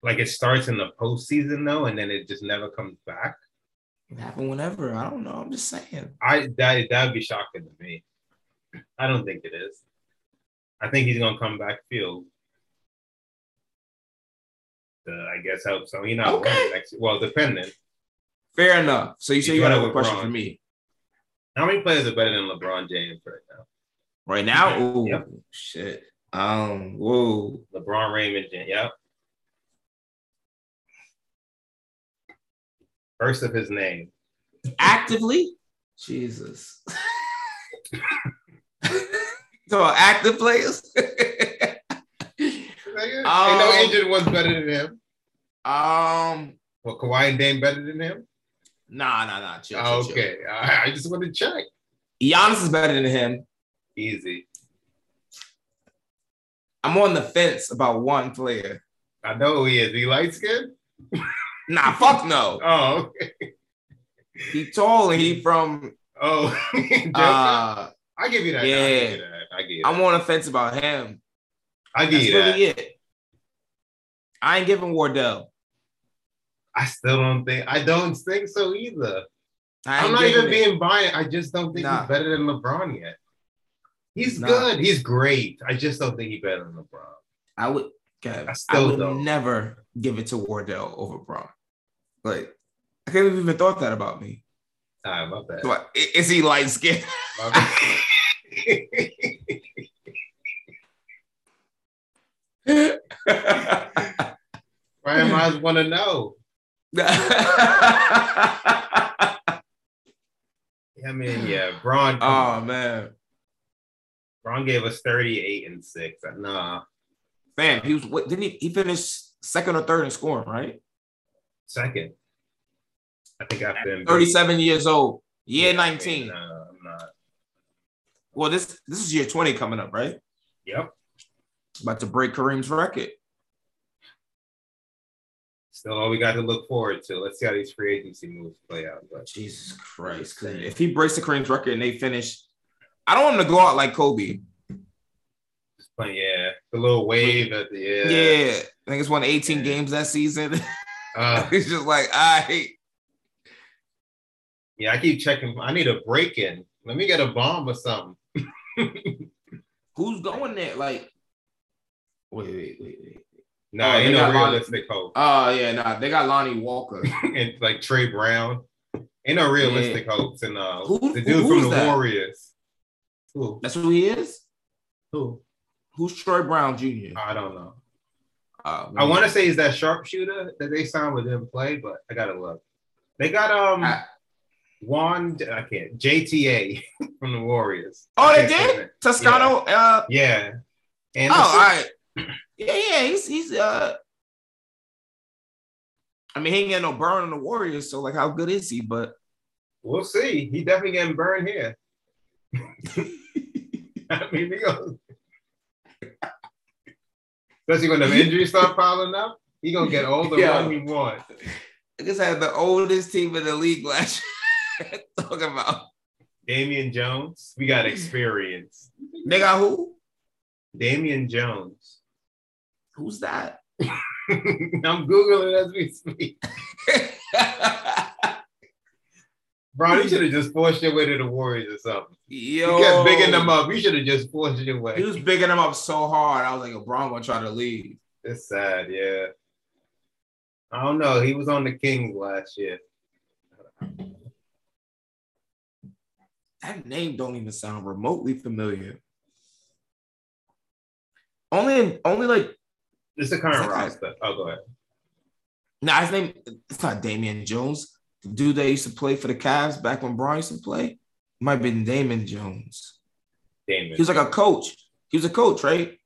Like it starts in the postseason though, and then it just never comes back. It happen whenever. I don't know. I'm just saying. I that that'd be shocking to me. I don't think it is. I think he's gonna come back field. Uh, I guess help. So You know, Okay. next. Well, dependent. Fair enough. So you say You got a question for me How many players are better than LeBron James right now? right now? Ooh, Yep. shit. Um. Whoa. LeBron Raymond James. Yep. First of his name. Actively. Jesus. so active players. Ain't Um, no injured one's better than him. um. Well, Kawhi and Dame better than him. Nah. Nah. Nah. Chill, chill, chill. okay, I, I just want to check. Giannis is better than him. Easy. I'm on the fence about one player. I know who he is. He light skinned. Nah. Fuck no. [laughs] Oh, okay. He tall and he from. Oh, [laughs] Uh. I give you that. I yeah. give you that. I give you that. I'm on the fence about him. I give That's you that. really it. I ain't giving Wardell. I still don't think. I don't think so either. I I'm not even it. being biased. I just don't think Nah. he's better than LeBron yet. He's Nah. good. He's great. I just don't think he's better than LeBron. I would. God, I I, would don't. never give it to Wardell over Bron. Like I can't have even thought that about me. Nah, my bad. So, I- is he light skinned? Ryan [laughs] Miles want to know. I mean, yeah, Bron. oh on. man, Bron gave us 38 and six. Uh, nah, fam, he was. What didn't he? He finished second or third in scoring, right? second. I think after him. Thirty-seven years old. Year Yeah, I mean, nineteen. I'm not. Well, this this is year twenty coming up, right? Yep. About to break Kareem's record. Still, all we got to look forward to. Let's see how these free agency moves play out. But Jesus Christ, If he breaks the Kareem's record and they finish, I don't want him to go out like Kobe. but yeah, the little wave at the Yeah, yeah. I think it's won 18 Yeah. games that season. [laughs] Uh, [laughs] it's just like I hate. yeah, I keep checking. I need a break in. Let me get a bomb or something. [laughs] Who's going there? Like, wait, wait, wait, wait. No, Oh, they ain't no got Lonnie- realistic hope. Oh yeah, nah, they got Lonnie Walker. [laughs] and like Trey Brown. Ain't no realistic hopes. And uh, Who- the dude who's from the that? Warriors. Who? That's who he is. Who? Who's Troy Brown Jr.? I don't know. Uh, I want to say he's that sharpshooter that they signed with him play, but I gotta look. They got um I- Juan. I can't JTA [laughs] from the Warriors. Oh, they did. Toscano. Uh, Yeah. And oh, all right. [clears throat] Yeah, yeah. He's he's uh. I mean, he ain't got no burn on the Warriors, so like, how good is he? But we'll see. He definitely getting burned here. [laughs] I mean, he goes, especially when the injuries start piling up, he gonna get all the [laughs] Yeah. run he wants. I just had the oldest team in the league last year. [laughs] Talking about Damian Jones, we got experience. they got who? Damian Jones. Who's that? [laughs] I'm googling as we speak. [laughs] Bro, you should have just forced your way to the Warriors or something. Yo, You kept bigging them up. You should have just forced your way. He was bigging them up so hard. I was like, LeBron gonna try to leave. It's sad, yeah. I don't know. He was on the Kings last year. That name don't even sound remotely familiar. Only, only like It's the current Is that guy- roster. Oh, go ahead. nah, his name. It's not Damian Jones. The dude that used to play for the Cavs back when Bron used to play might have been Damon Jones. Damon. He was like a coach. He was a coach, right?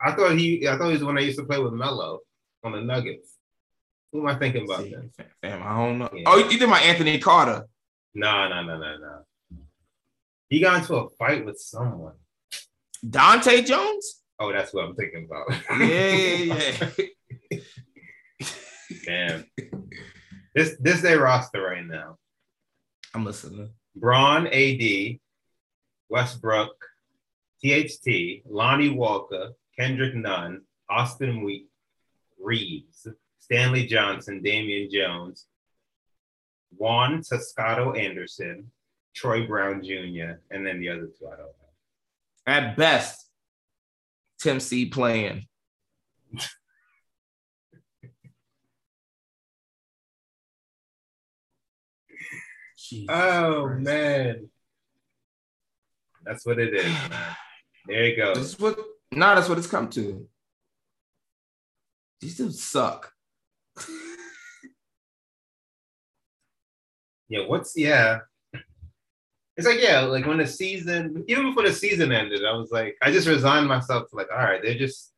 I thought he. I thought he was the one that used to play with Melo on the Nuggets. Who am I thinking about See, then? Fam, I don't know. Yeah. Oh, you did my Anthony Carter. No, no, no, no, no. He got into a fight with someone. Dante Jones? Oh, that's what I'm thinking about. Yeah, yeah, yeah. [laughs] Damn. This this their roster right now. I'm listening. Bron, AD, Westbrook, THT, Lonnie Walker, Kendrick Nunn, Austin Wheat, Reaves, Stanley Johnson, Damian Jones, Juan Toscano Anderson, Troy Brown Jr., and then the other two I don't know. At best, Tim C playing. Oh Christ. man. That's what it is, man. There you go. This is what nah, that's what it's come to. These dudes suck. Yeah, what's yeah. It's like, yeah, like when the season, even before the season ended, I was like, I just resigned myself to like, all right, they're just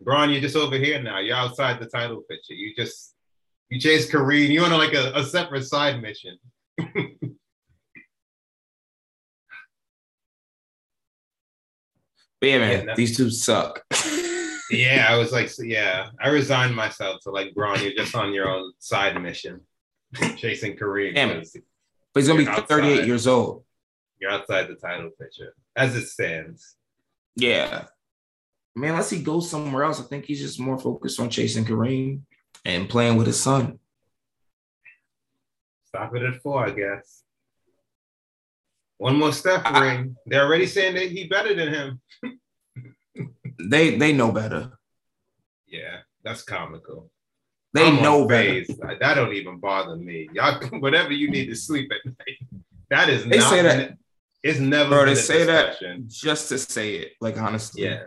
Bron, you're just over here now. You're outside the title picture. You just you chase Kareem, you're on like a, a separate side mission. [laughs] But yeah, man, Yeah, these two suck. [laughs] yeah, I was like, so, yeah, I resigned myself to like Bron, you're just on your own side mission, [laughs] chasing Kareem. Damn it. But he's gonna be You're outside. 38 years old. You're outside the title picture as it stands. Yeah. I mean, unless he goes somewhere else, I think he's just more focused on chasing Kareem and playing with his son. Stop it at four, I guess. One more step I- ring. They're already saying that he better than him. They they know better. [laughs] Yeah, that's comical. They I'm know better. That don't even bother me. Y'all, [laughs] whatever you need to sleep at night. That is They not. say that- It's never. Bro, they say that just to say it. Like honestly. Yeah,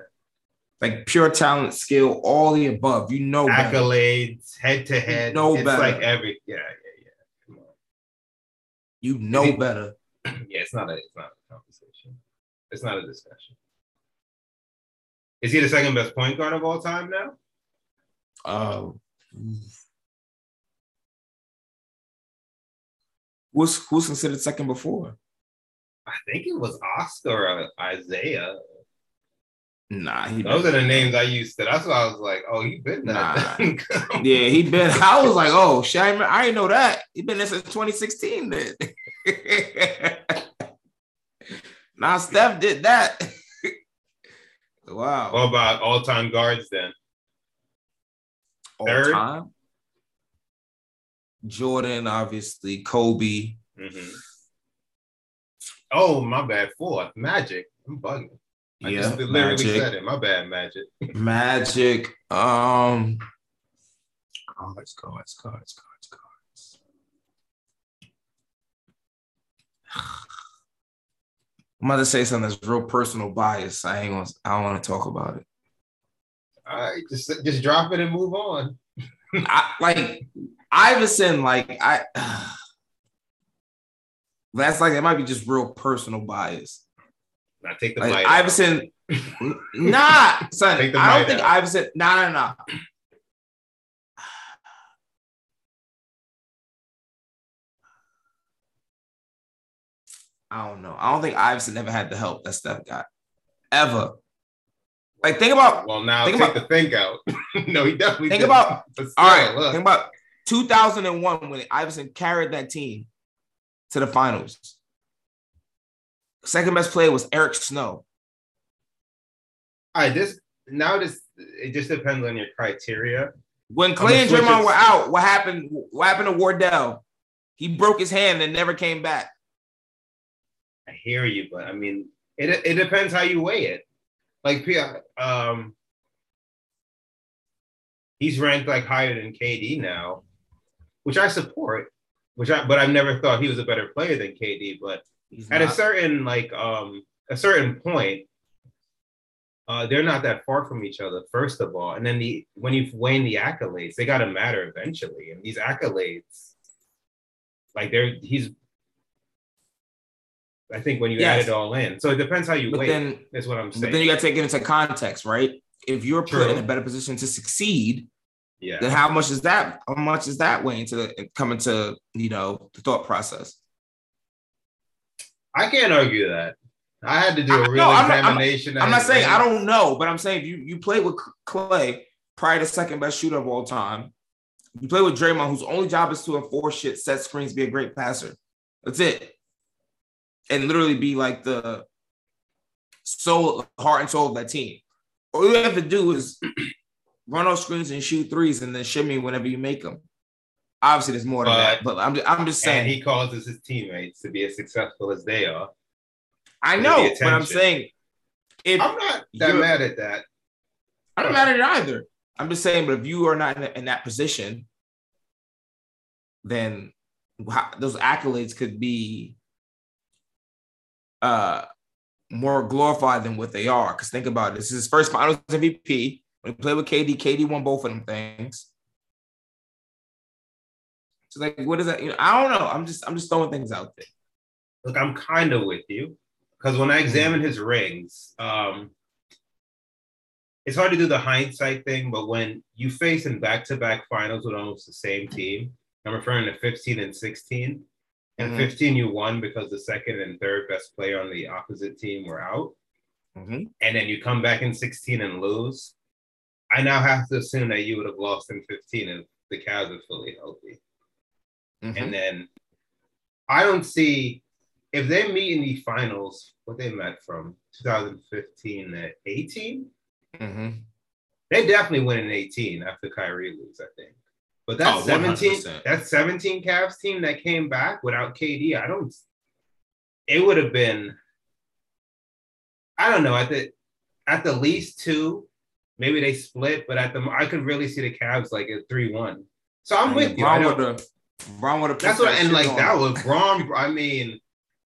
Like pure talent, skill, all the above. You know accolades, head to head. it's better. like every. Yeah, yeah, yeah. Come on. You know better. [clears throat] Yeah, it's not a. It's not a conversation. It's not a discussion. Is he the second best point guard of all time now? Uh, who's who's considered second before? I think it was Oscar or Isaiah. Nah, he Those are the names I used to. That's why I was like, oh, he been that. [laughs] yeah, he been. I was like, oh, shit, I, I didn't know that. He been there since 2016. Then. [laughs] nah, Steph did that. [laughs] wow. what about all time guards then? All third? time. Jordan, obviously, Kobe. Mhm. Oh, my bad. Fourth, Magic. I'm bugging. I Yeah, just literally Magic. said it. My bad, Magic. [laughs] Magic. Um. Cards, cards, cards, cards, cards. [sighs] I'm about to say something that's real personal bias. I ain't gonna. I don't want to talk about it. All right, just just drop it and move on. I like Iverson. Like I. [sighs] That's like it might be just real personal bias. I take the Like bite. Iverson, nah, son. I don't think out. Iverson. Nah, nah, nah. I don't know. I don't think Iverson ever had the help that Steph got, ever. Like think about. Well, now think take about- the think out. [laughs] no, he definitely. Think didn't. about- [laughs] still, All right, look. think about 2001 when Iverson carried that team to the finals. Second best player was Eric Snow. All right, this now this it just depends on your criteria. When Clay and Draymond were out, what happened? What happened to Wardell? He broke his hand and never came back. I hear you, but I mean, it it depends how you weigh it. Like, P- um, he's ranked like higher than KD now, which I support. Which I, but I've never thought he was a better player than KD. But He's at a certain like um a certain point, uh, they're not that far from each other. First of all, and then the when you weigh the accolades, they got to matter eventually. And these accolades, like they're he's. I think when you add it all in, so it depends how you but weigh. then, is what I'm saying. but then you got to take it into context, right? If you're put True. in a better position to succeed, yeah, then how much is that? How much is that weighing to the coming to you know the thought process? I can't argue that. I had to do I- a real no, I'm not- I'm- examination. I'm not saying I don't know, but I'm saying if you you play with Clay, probably the second best shooter of all time. You play with Draymond, whose only job is to enforce shit, set screens, be a great passer. That's it. And literally be like the soul, heart and soul of that team. All you have to do is [clears throat] run off screens and shoot threes, and then shimmy whenever you make them. Obviously, there's more to that, but I'm I'm just saying. And he causes his teammates to be as successful as they are. I know, but I'm saying if I'm not that mad at that. I'm not mad at it either. I'm just saying, but if you are not in, in that position, then how, those accolades could be uh more glorified than what they are. Because think about it, this is his first Finals MVP. When he played with KD, KD won both of them things. So like, what is that? You know, I don't know. I'm just I'm just throwing things out there. Look, I'm kind of with you because when I examine his rings, um, it's hard to do the hindsight thing, but when you face in back-to-back finals with almost the same team, I'm referring to 15 and 16. And Mhm. 15 you won because the second and third best player on the opposite team were out. Mhm. And then you come back in 16 and lose. I now have to assume that you would have lost in 15 if the Cavs are fully healthy. Mhm. And then I don't see if they meet in the finals, what they met from 2015 to 18, Mhm. they definitely win in 18 after Kyrie leaves, I think. But that Oh, 17, 100%. that 17 Cavs team that came back without KD, I don't it would have been I don't know, at the at the least two, maybe they split, but at the I could really see the Cavs like at 3-1. So I'm with you. I don't- would have. Bron would have. that's what, and like that was Bron. I mean,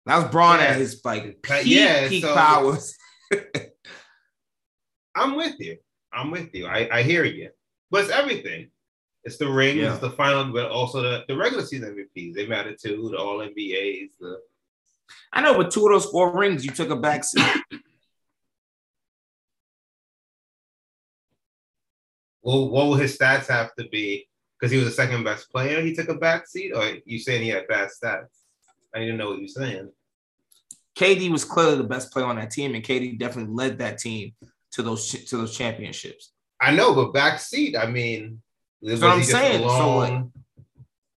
That was Bron Yeah. at his like peak, yeah, peak so- powers. [laughs] I'm with you. I'm with you. I, I hear you. But it's everything. It's the rings, Yeah. the final, but also the, the regular season MVPs. They matter too. The All NBAs. The I know, but two of those four rings, you took a back seat. well, what will his stats have to be? Because he was the second best player. He took a back seat, or you saying he had bad stats? I didn't know what you're saying. KD was clearly the best player on that team, and KD definitely led that team to those to those championships. I know, but back seat. I mean, was what I'm saying. So alone?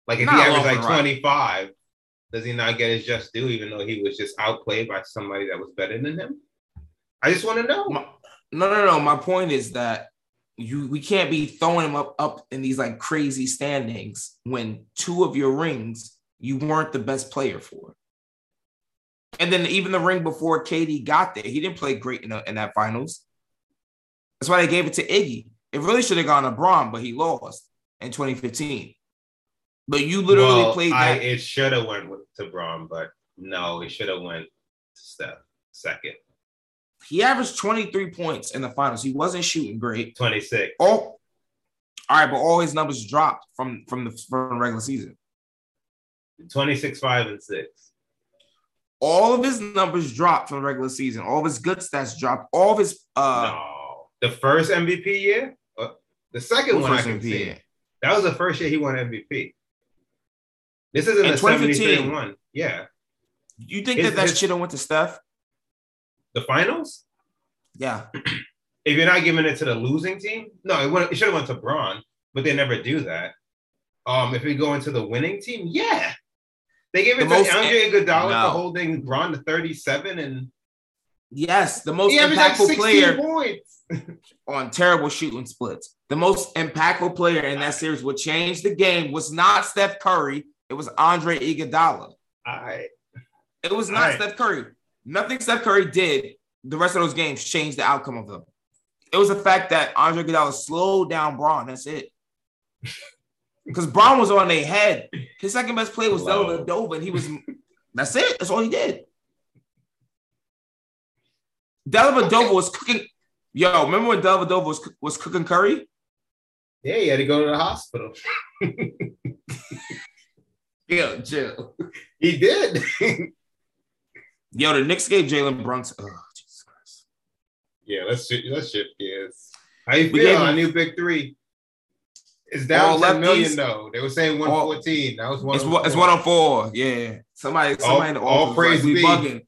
like if he averaged like the ride. 25, does he not get his just due, even though he was just outplayed by somebody that was better than him? I just want to know. My- no, no, no. My point is that you we can't be throwing him up up in these like crazy standings when two of your rings you weren't the best player for. And then even the ring before KD got there, he didn't play great in, the, in that finals. That's why they gave it to Iggy. It really should have gone to Bron, but he lost in 2015. But you literally Well, played I, it should have went with, to Bron, but no, it should have went to Steph second. he averaged 23 points in the finals. He wasn't shooting great. 26. All, all right, but all his numbers dropped from from the from the regular season. 26, 5, and 6. All of his numbers dropped from the regular season. All of his good stats dropped. All of his uh no. The first MVP year? The second one I can MVP? see. That was the first year he won MVP. This isn't In the 73 2015. and 1. Yeah. You think His- that that his- should have went to Steph? The finals? Yeah. [clears throat] If you're not giving it to the losing team, no, it, went, it should have went to Bron, but they never do that. Um, if we go into the winning team, yeah. They gave it The to most- Andre Iguodala No. for holding Bron to 37 and Yes, the most he averaged like impactful player points. On terrible shooting splits. The most impactful player in that series would change the game was not Steph Curry. It was Andre Iguodala. I It was not All right. Steph Curry. Nothing Steph Curry did the rest of those games changed the outcome of them. It was the fact that Andre Iguodala slowed down Bron. That's it. [laughs] Because Bron was on their head. His second best play was Hello. Dellavedova, and he was. That's it. That's all he did. Dellavedova was cooking. Yo, remember when Dellavedova was was cooking curry? yeah, he had to go to the hospital. [laughs] Yo, chill. He did. Yo, the Knicks gave Jalen Brunson. Oh, Jesus Christ. yeah, let's shi- let's shift gears. How you feel on new big three? It's down 10 million lefties. though. They were saying 114. That was one. It's one. It's one on four. Yeah. Somebody. Somebody in the all praise like, we be. bugging.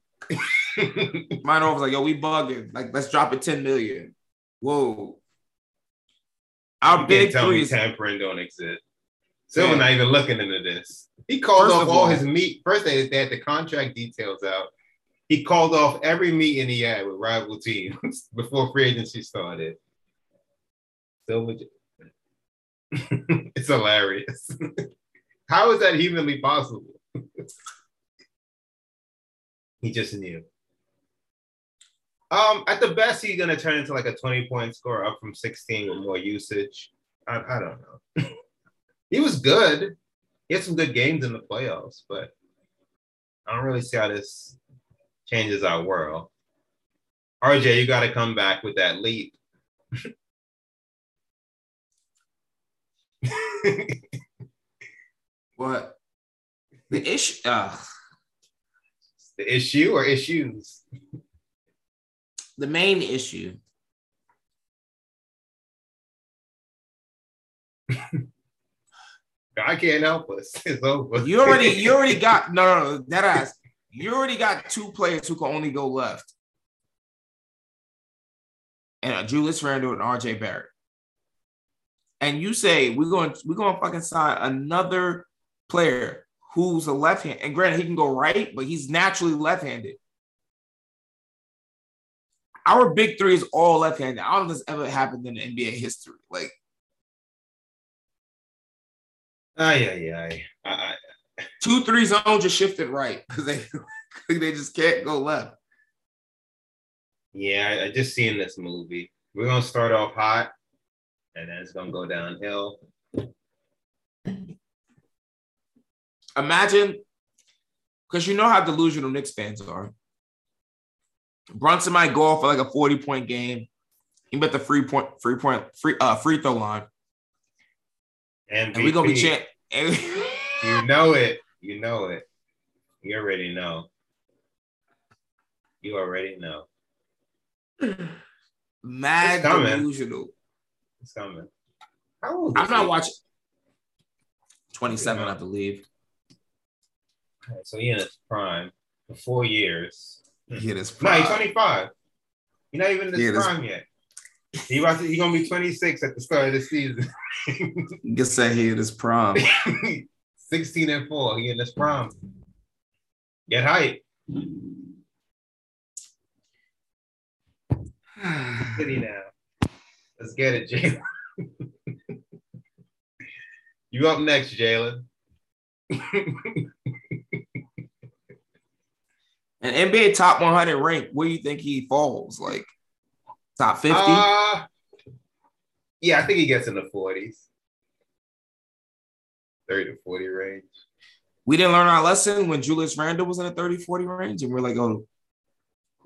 Mine office like, yo, we bugging. Like, let's drop it 10 million. Whoa. Our You big can't tell three me tampering don't exist. Silver Man. not even looking into this. He called First off of all, all- his meet. First, they, they had the contract details out. He called off every meeting he had with rival teams [laughs] before free agency started. Silver, j- [laughs] it's hilarious. [laughs] How is that humanly possible? He just knew. Um, at the best, he's gonna turn into like a 20 point score up from 16 with more usage. I, I don't know. [laughs] he was good. He had some good games in the playoffs, but I don't really see how this changes our world. RJ, you got to come back with that leap. [laughs] what? The issue. Uh, the issue or issues? the main issue. [laughs] I can't help us. [laughs] It's over. You already, you already got no, no, no. That ass. You already got two players who can only go left, and uh, Julius Randle and RJ Barrett. And you say we're going, we're going to fucking sign another player who's a left hand. And granted, he can go right, but he's naturally left-handed. Our big three is all left-handed. I don't know if this ever happened in NBA history. Like, Ay, ay, ay. Two three zone just shifted right because they [laughs] they just can't go left. yeah, I, I just seen this movie. We're gonna start off hot, and then it's gonna go downhill. Imagine, because you know how delusional Knicks fans are. Brunson might go off for like a 40 point game. He bet the free point, free point, free uh free throw line. And And we're gonna be chant. [laughs] You know it. You know it. You already know. You already know. [sighs] Mad It's coming. delusional. It's coming. I'm not watching 27, I believe. Alright, So he in his prime for four years. He hit his prime. No, he's 25. He's not even in his this- prime yet. He about to, he gonna be 26 at the start of the season. You can say he hit his prime. [laughs] 16 and 4. He in his prime. Get hype. City now. Let's get it, Jalen. [laughs] you up next, Jalen. [laughs] An NBA top 100 rank, where do you think he falls? Like top 50? Uh, yeah, I think he gets in the 40s. 30 to 40 range. we didn't learn our lesson when Julius Randle was in the 30, 40 range, and we're like, oh,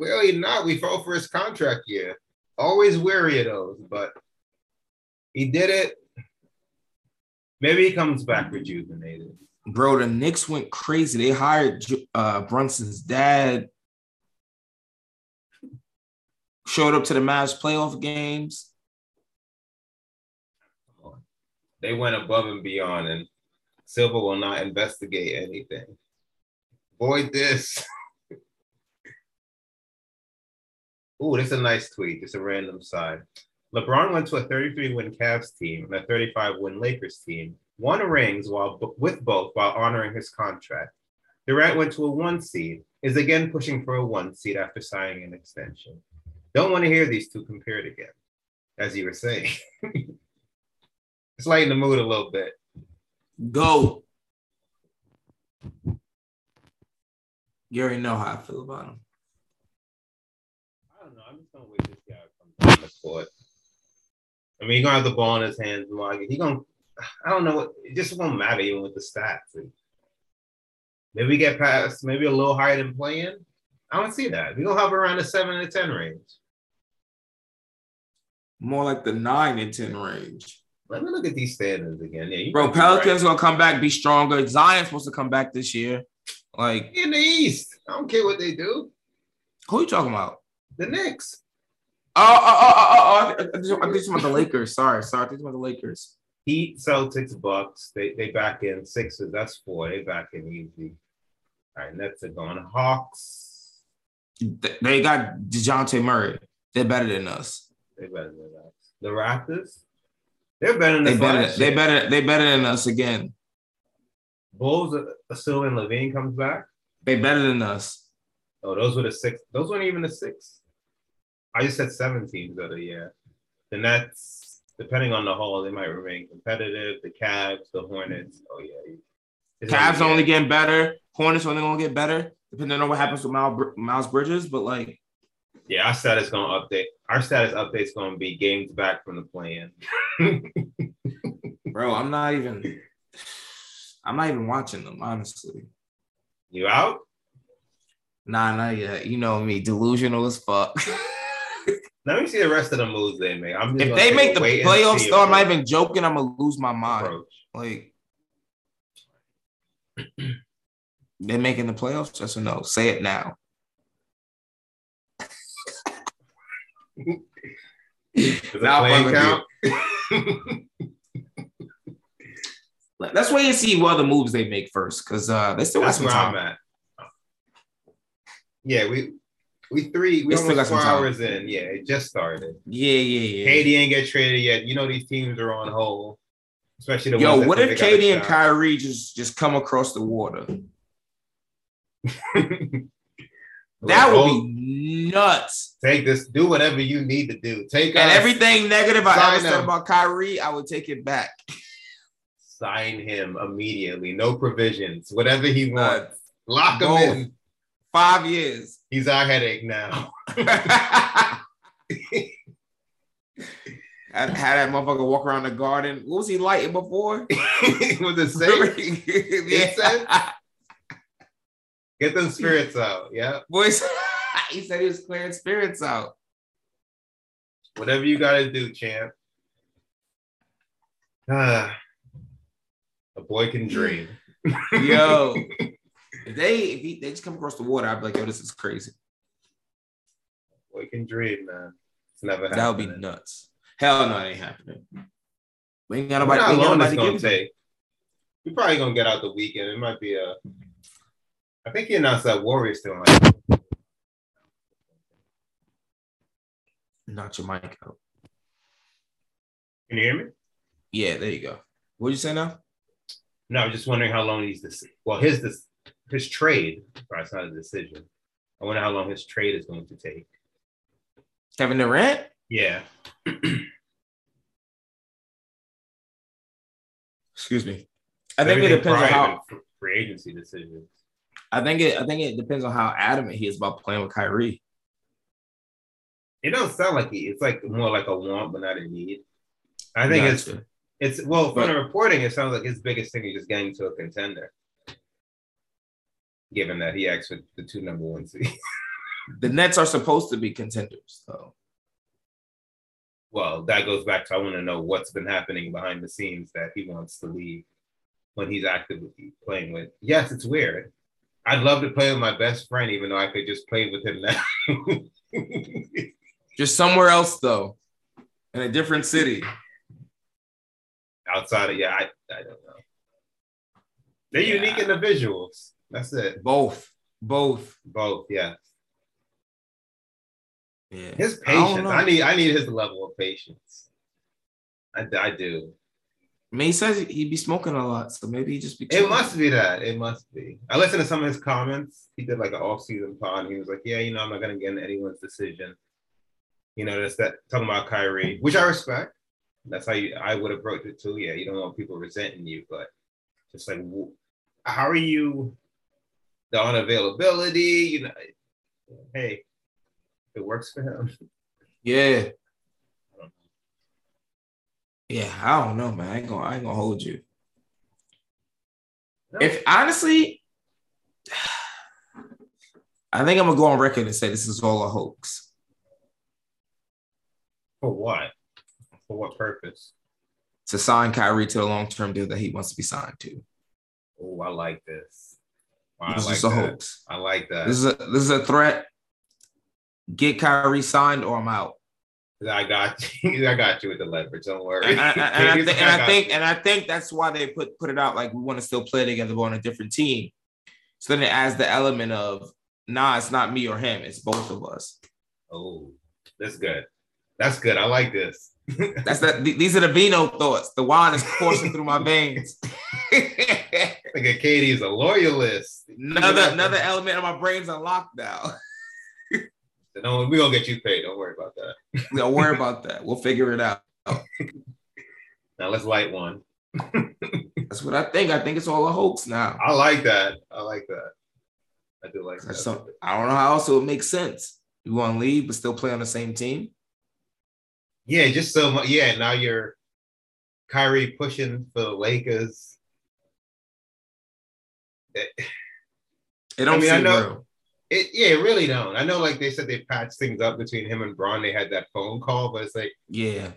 Clearly not. We fought for his contract year. Always wary of those, but he did it. Maybe he comes back rejuvenated. Bro, the Knicks went crazy. They hired uh, Brunson's dad, showed up to the Mavs playoff games. They went above and beyond, and Silver will not investigate anything. Void this. [laughs] Ooh, that's a nice tweet. Just a random side. LeBron went to a 33 win Cavs team and a 35 win Lakers team, won rings while with both while honoring his contract. Durant went to a one seed, is again pushing for a one seed after signing an extension. Don't want to hear these two compared again, as you were saying. [laughs] Just lighten the mood a little bit. Go. You already know how I feel about him. I don't know. I'm just gonna wait how it comes on the court. I mean, he's gonna have the ball in his hands more. He gonna, I don't know. It just won't matter even with the stats. Maybe we get past, maybe a little higher than playing. I don't see that. We gonna hover around the seven to ten range. More like the nine and 10 range. Let me look at these standings again. Yeah, you Bro, Pelicans right. gonna come back, be stronger. Zion's supposed to come back this year. Like, in the East. I don't care what they do. who are you talking about? The Knicks. Oh, oh, oh, oh, oh, oh. I think it's about the Lakers. Sorry, sorry. I think it's about the Lakers. Heat, Celtics, Bucks. They they back in Sixers. That's four. They back in easy. All right, Nets are going. Hawks. They got DeJounte Murray. They're better than us. They better than us. The Raptors. They're better than They us better. They better. They better than us again. Bulls, uh, assuming LaVine comes back. They better than us. Oh, those were the six. Those weren't even the six. I just said seven teams of the year. The Nets, depending on the haul, they might remain competitive. The Cavs, the Hornets. Oh yeah. It's Cavs only getting better. Hornets only gonna get better, depending on what happens with Miles, Miles Bridges. But like, Yeah, our status gonna update. Our status update's gonna be games back from the plan. bro, I'm not even. I'm not even watching them, honestly. you out? Nah, not yet. You know me, delusional as fuck. [laughs] Let me see the rest of the moves they make. If they make the playoffs, though, I'm not even joking. I'm gonna lose my mind. approach. Like, [clears throat] they're making the playoffs. Yes or no? Say it now. [laughs] Does the Nah, plan fuck with count? [laughs] Let's wait and see what other moves they make first, because uh, they still That's some where time. I'm at. Yeah, we we three we still almost four time. hours in. Yeah, it just started. Yeah, yeah, yeah. KD ain't get traded yet. You know these teams are on hold, especially the Yo, ones what if KD and. Kyrie just just come across the water? [laughs] That would be nuts. take this. Do whatever you need to do. Take And us, everything negative I ever said about Kyrie, I would take it back. sign him immediately. No provisions. Whatever he Uh, wants. Lock him both. in. Five years. He's our headache now. [laughs] [laughs] I had that motherfucker walk around the garden. What was he lighting before? [laughs] Was the same. yeah. Get them spirits out. Yeah. Boys, he said he was clearing spirits out. Whatever you gotta do, champ. Ah, [sighs] a boy can dream. Yo, if they if he, they just come across the water, I'd be like, yo, this is crazy. We can dream, man. It's never That would be nuts. Hell no, it ain't happening. We ain't got nobody. how we ain't got long it's gonna give it to. take. We're probably gonna get out the weekend. It might be a. I think he announced that Warriors still like. Knock your mic out. Can you hear me? Yeah, there you go. What'd you say now? No, I'm just wondering how long he's this. Well, his this his trade. Right, it's not a decision. I wonder how long his trade is going to take. Kevin Durant? Yeah, [clears throat] Excuse me. I think it depends on how. free agency decisions. I think it. I think it depends on how adamant he is about playing with Kyrie. It don't sound like he. It's like more like a want, but not a need. I think it's it's well from But- the reporting. It sounds like his biggest thing is just getting to a contender. Given that he acts with the two number one seeds. [laughs] the Nets are supposed to be contenders, though. well, that goes back to I want to know what's been happening behind the scenes that he wants to leave when he's actively playing with. Yes, it's weird. I'd love to play with my best friend, even though I could just play with him now. [laughs] Just somewhere else, though, in a different city. Outside of yeah, I, I don't know. They're Yeah. unique in the visuals. That's it. Both, both. Both, yeah. Yeah. His patience. know. I, need I need his level of patience. I, I do. I mean, he says he'd be smoking a lot, so maybe he just be. It must be that. It must be. I listened to some of his comments. He did like an off-season pod. And he was like, "Yeah, you know, I'm not gonna get in anyone's decision. You know, that's that talking about Kyrie, which I respect. That's how you, I would approach it too. Yeah, you don't want people resenting you, but just like, how are you? The unavailability, you know. Hey, it works for him. Yeah. Yeah, I don't know, man. I ain't gonna, I ain't gonna hold you. If honestly, [sighs] I think I'm gonna go on record and say this is all a hoax. For what? For what purpose? To sign Kyrie to the long-term deal that he wants to be signed to. Oh, I like this. I This like is a that. hoax. I like that. This is a this is a threat. Get Kyrie signed or I'm out. I got you. [laughs] I got you with the leverage. Don't worry. And, I, and I KD's think, and I [laughs] think you. and I think that's why they put put it out like we want to still play together but on a different team. So then it adds the element of nah, it's not me or him, it's both of us. Oh, that's good. That's good. I like this. That's that. th- These are the Vino thoughts. The wine is coursing through my veins. [laughs] Like a KD's a loyalist. another another element of my brain's unlocked now. [laughs] No, we're gonna get you paid. Don't worry about that. Don't worry about that. We'll figure it out. [laughs] Now let's light one. [laughs] That's what I think. I think it's all a hoax now. I like that. I like that. I do like that. Some- I don't know how else it would make sense. You want to leave but still play on the same team? Yeah, just so much. Yeah, now you're Kyrie pushing for the Lakers. It, don't I mean, I know- real. it, yeah, it really don't. I know, like they said, they patched things up between him and Bron. They had that phone call, but it's like Yeah.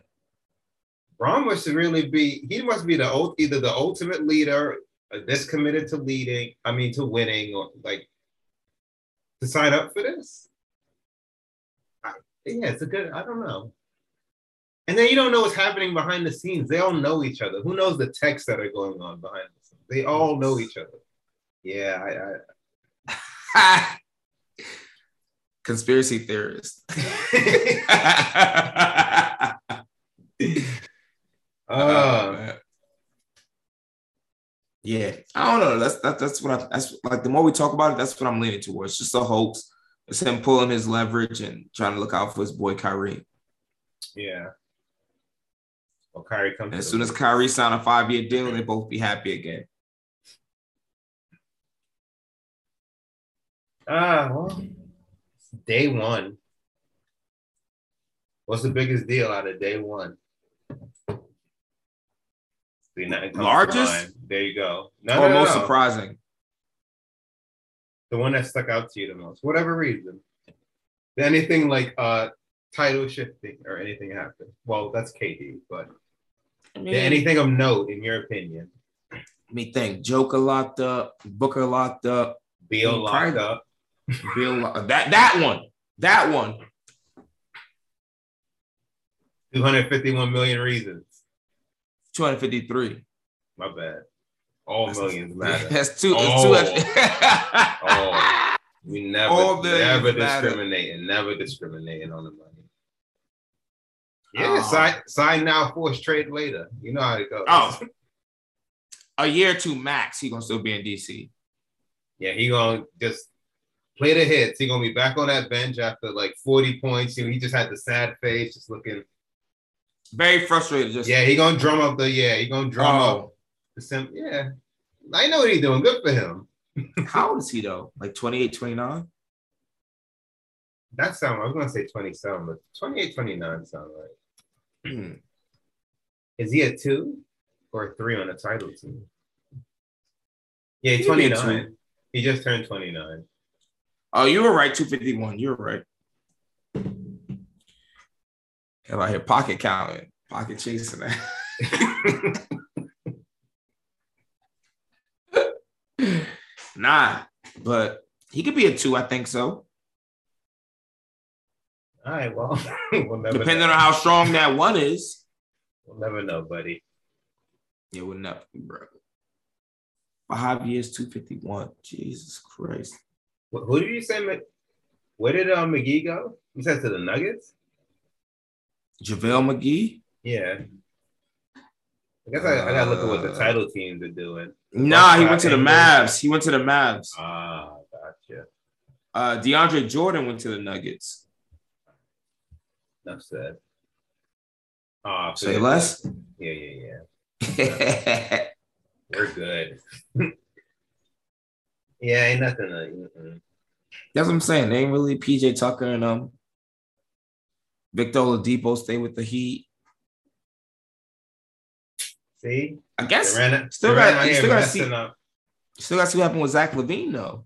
Bron must really be. He must be the either the ultimate leader, uh, this committed to leading. I mean, to winning, or like to sign up for this. I, yeah, it's a good. I don't know. And then you don't know what's happening behind the scenes. They all know each other. Who knows the texts that are going on behind the scenes? They all know each other. Yeah, I, I [laughs] Conspiracy theorist. [laughs] [laughs] uh, yeah, I don't know. That's that, that's what I that's like the more we talk about it, that's what I'm leaning towards. Just a hoax. It's him pulling his leverage and trying to look out for his boy Kyrie. yeah. Well, Kyrie comes. As soon as Kyrie sign a five year deal, they both be happy again. Ah, well, day one. What's the biggest deal out of day one? See, nothing comes to Largest? There you go. No, or no, no, most no. surprising. The one that stuck out to you the most, whatever reason. Did anything like uh title shifting or anything happen? Well, that's KD, but I did mean, anything of note in your opinion? let me think. Joker locked up, Booker locked up, Beal locked probably- up. Beal that that one, that one. 251 million reasons. 253. My bad. All That's- millions matter. That's two. Oh. It's two Oh. [laughs] We never, All never matter. discriminating, never discriminating on the money. Yeah, Oh. sign, sign now, force trade later. You know how it goes. Oh. a year or two max, he gonna still be in DC. yeah, he gonna just play the hits. He gonna be back on that bench after like 40 points. You know, he just had the sad face, just looking. Very frustrated. Just Yeah, he gonna drum up the yeah, he gonna drum Oh. up the sim. Yeah, I know what he's doing. Good for him. [laughs] How old is he though? Like 28, 29? That sound I was gonna say 27, but 28, 29 sound right. Hmm. Is he a two or a three on a title team? Yeah, He could be a 29. He just turned 29. Oh, you were right. 251. You were right. Hell, I hear pocket counting, pocket chasing that. [laughs] nah, but he could be a two. I think so. All right, well, [laughs] we'll never Depending know. on how strong that one is. We'll never know, buddy. It would never, bro. Five years, 251. Jesus Christ. Wh- Who did you say? Where did uh, McGee go? You said to the Nuggets? JaVale McGee? Yeah. I guess I, I gotta look at what the Uh, title teams are doing. Nah, he went to the Mavs. He went to the Mavs. Ah, gotcha. Uh, DeAndre Jordan went to the Nuggets. Enough said. Ah, Say less. Yeah, yeah, yeah. yeah, [laughs] We're good. [laughs] yeah, ain't nothing. To, mm-mm. That's what I'm saying. They ain't really PJ Tucker and um Victor Oladipo stay with the Heat. See, I guess Durant, still got still got to see up. still got to see what happened with Zach LaVine though.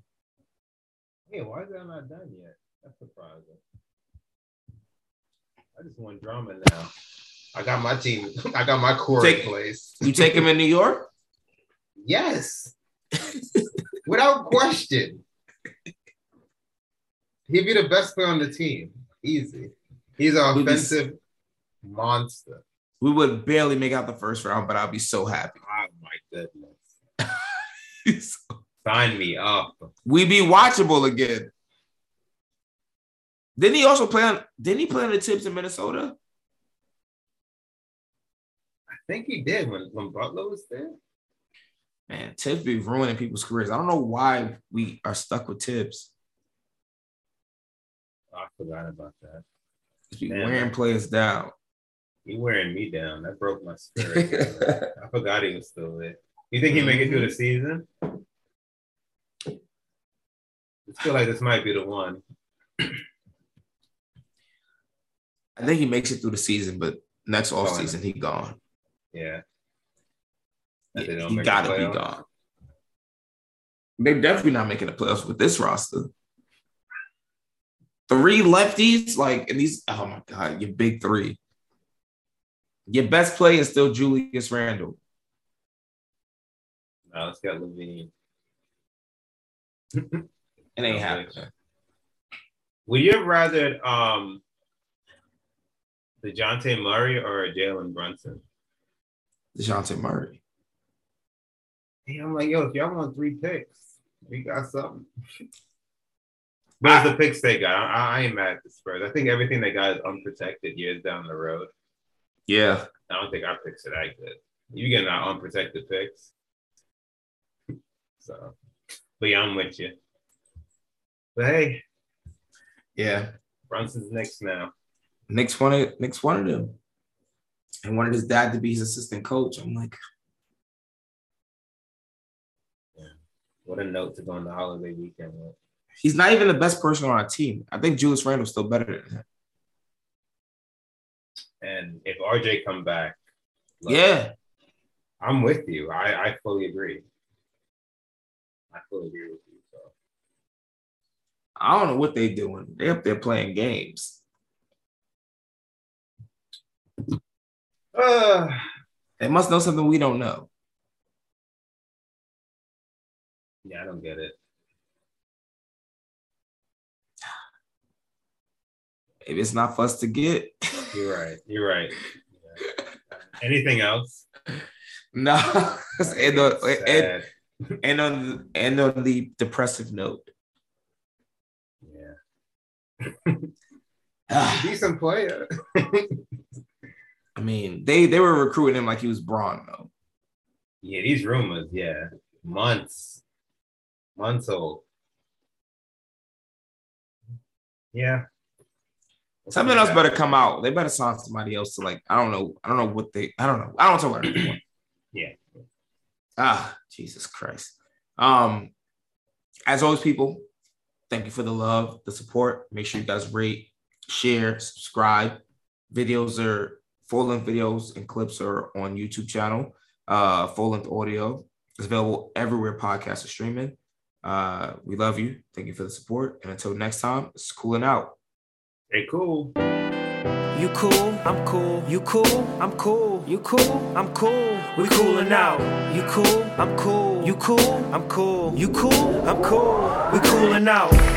Hey, why is that not done yet? That's surprising. I just want drama now. I got my team. [laughs] I got my core Take- in place. You take him in New York? [laughs] Yes, [laughs] without question. He'd be the best player on the team. Easy. He's an We'd be- offensive monster. We would barely make out the first round, but I'll be so happy. Oh my goodness. [laughs] Sign me up. We'd be watchable again. Didn't he also play on? Didn't he play on the Thibs in Minnesota? I think he did when, when Butler was there. Man, Thibs be ruining people's careers. I don't know why we are stuck with Thibs. I forgot about that. Just be wearing man. players down. He wearing me down. That broke my spirit. [laughs] I forgot he was still there. You think he make it through the mm-hmm. season? I feel like this might be the one. I think he makes it through the season, but next off season he gone. Yeah. Yeah, he gotta be gone. They're definitely not making the playoffs with this roster. Three lefties, like, and these, oh my God, your big three. Your best play is still Julius Randle. No, it's got LaVine. [laughs] It ain't happening. Would you have rather um DeJounte Murray or Jalen Brunson? DeJounte Murray. Hey, I'm like, yo, if y'all want three picks, we got something. But it's the picks they got. I, I ain't mad at the Spurs. I think everything they got is unprotected years down the road. Yeah. I don't think our picks are that good. You getting our unprotected picks. So, but yeah, I'm with you. But hey, Yeah. Brunson's next now. Knicks wanted Knicks wanted him. And wanted his dad to be his assistant coach. I'm like, What a note to go on the holiday weekend with. he's not even the best person on our team. I think Julius Randle's still better than him. And if RJ come back, look, Yeah. I'm with you. I, I fully agree. I fully agree with you. So I don't know what they're doing. They up there playing games. uh, They must know something we don't know. Yeah, I don't get it. Maybe it's not for us to get. You're right. [laughs] You're right. Yeah. Anything else? no. and, [laughs] on, and, and on the, and on the depressive note. Yeah. Ah, [sighs] Decent player. I mean, they they were recruiting him like he was Bron though. yeah, these rumors, yeah. Months. Months old. Yeah. Something else better come out. They better sign somebody else to like. I don't know. I don't know what they. I don't know. I don't talk about it anymore. Yeah. Ah, Jesus Christ. Um, as always, people, thank you for the love, the support. Make sure you guys rate, share, subscribe. Videos are full length videos and clips are on YouTube channel. Uh, full length audio is available everywhere podcasts are streaming. Uh, we love you. Thank you for the support. And until next time, it's cooling out. Hey, cool. You cool, I'm cool. You cool, I'm cool. You cool, I'm cool. We coolin' out. You cool, I'm cool. You cool, I'm cool. You cool, I'm cool. We coolin' out.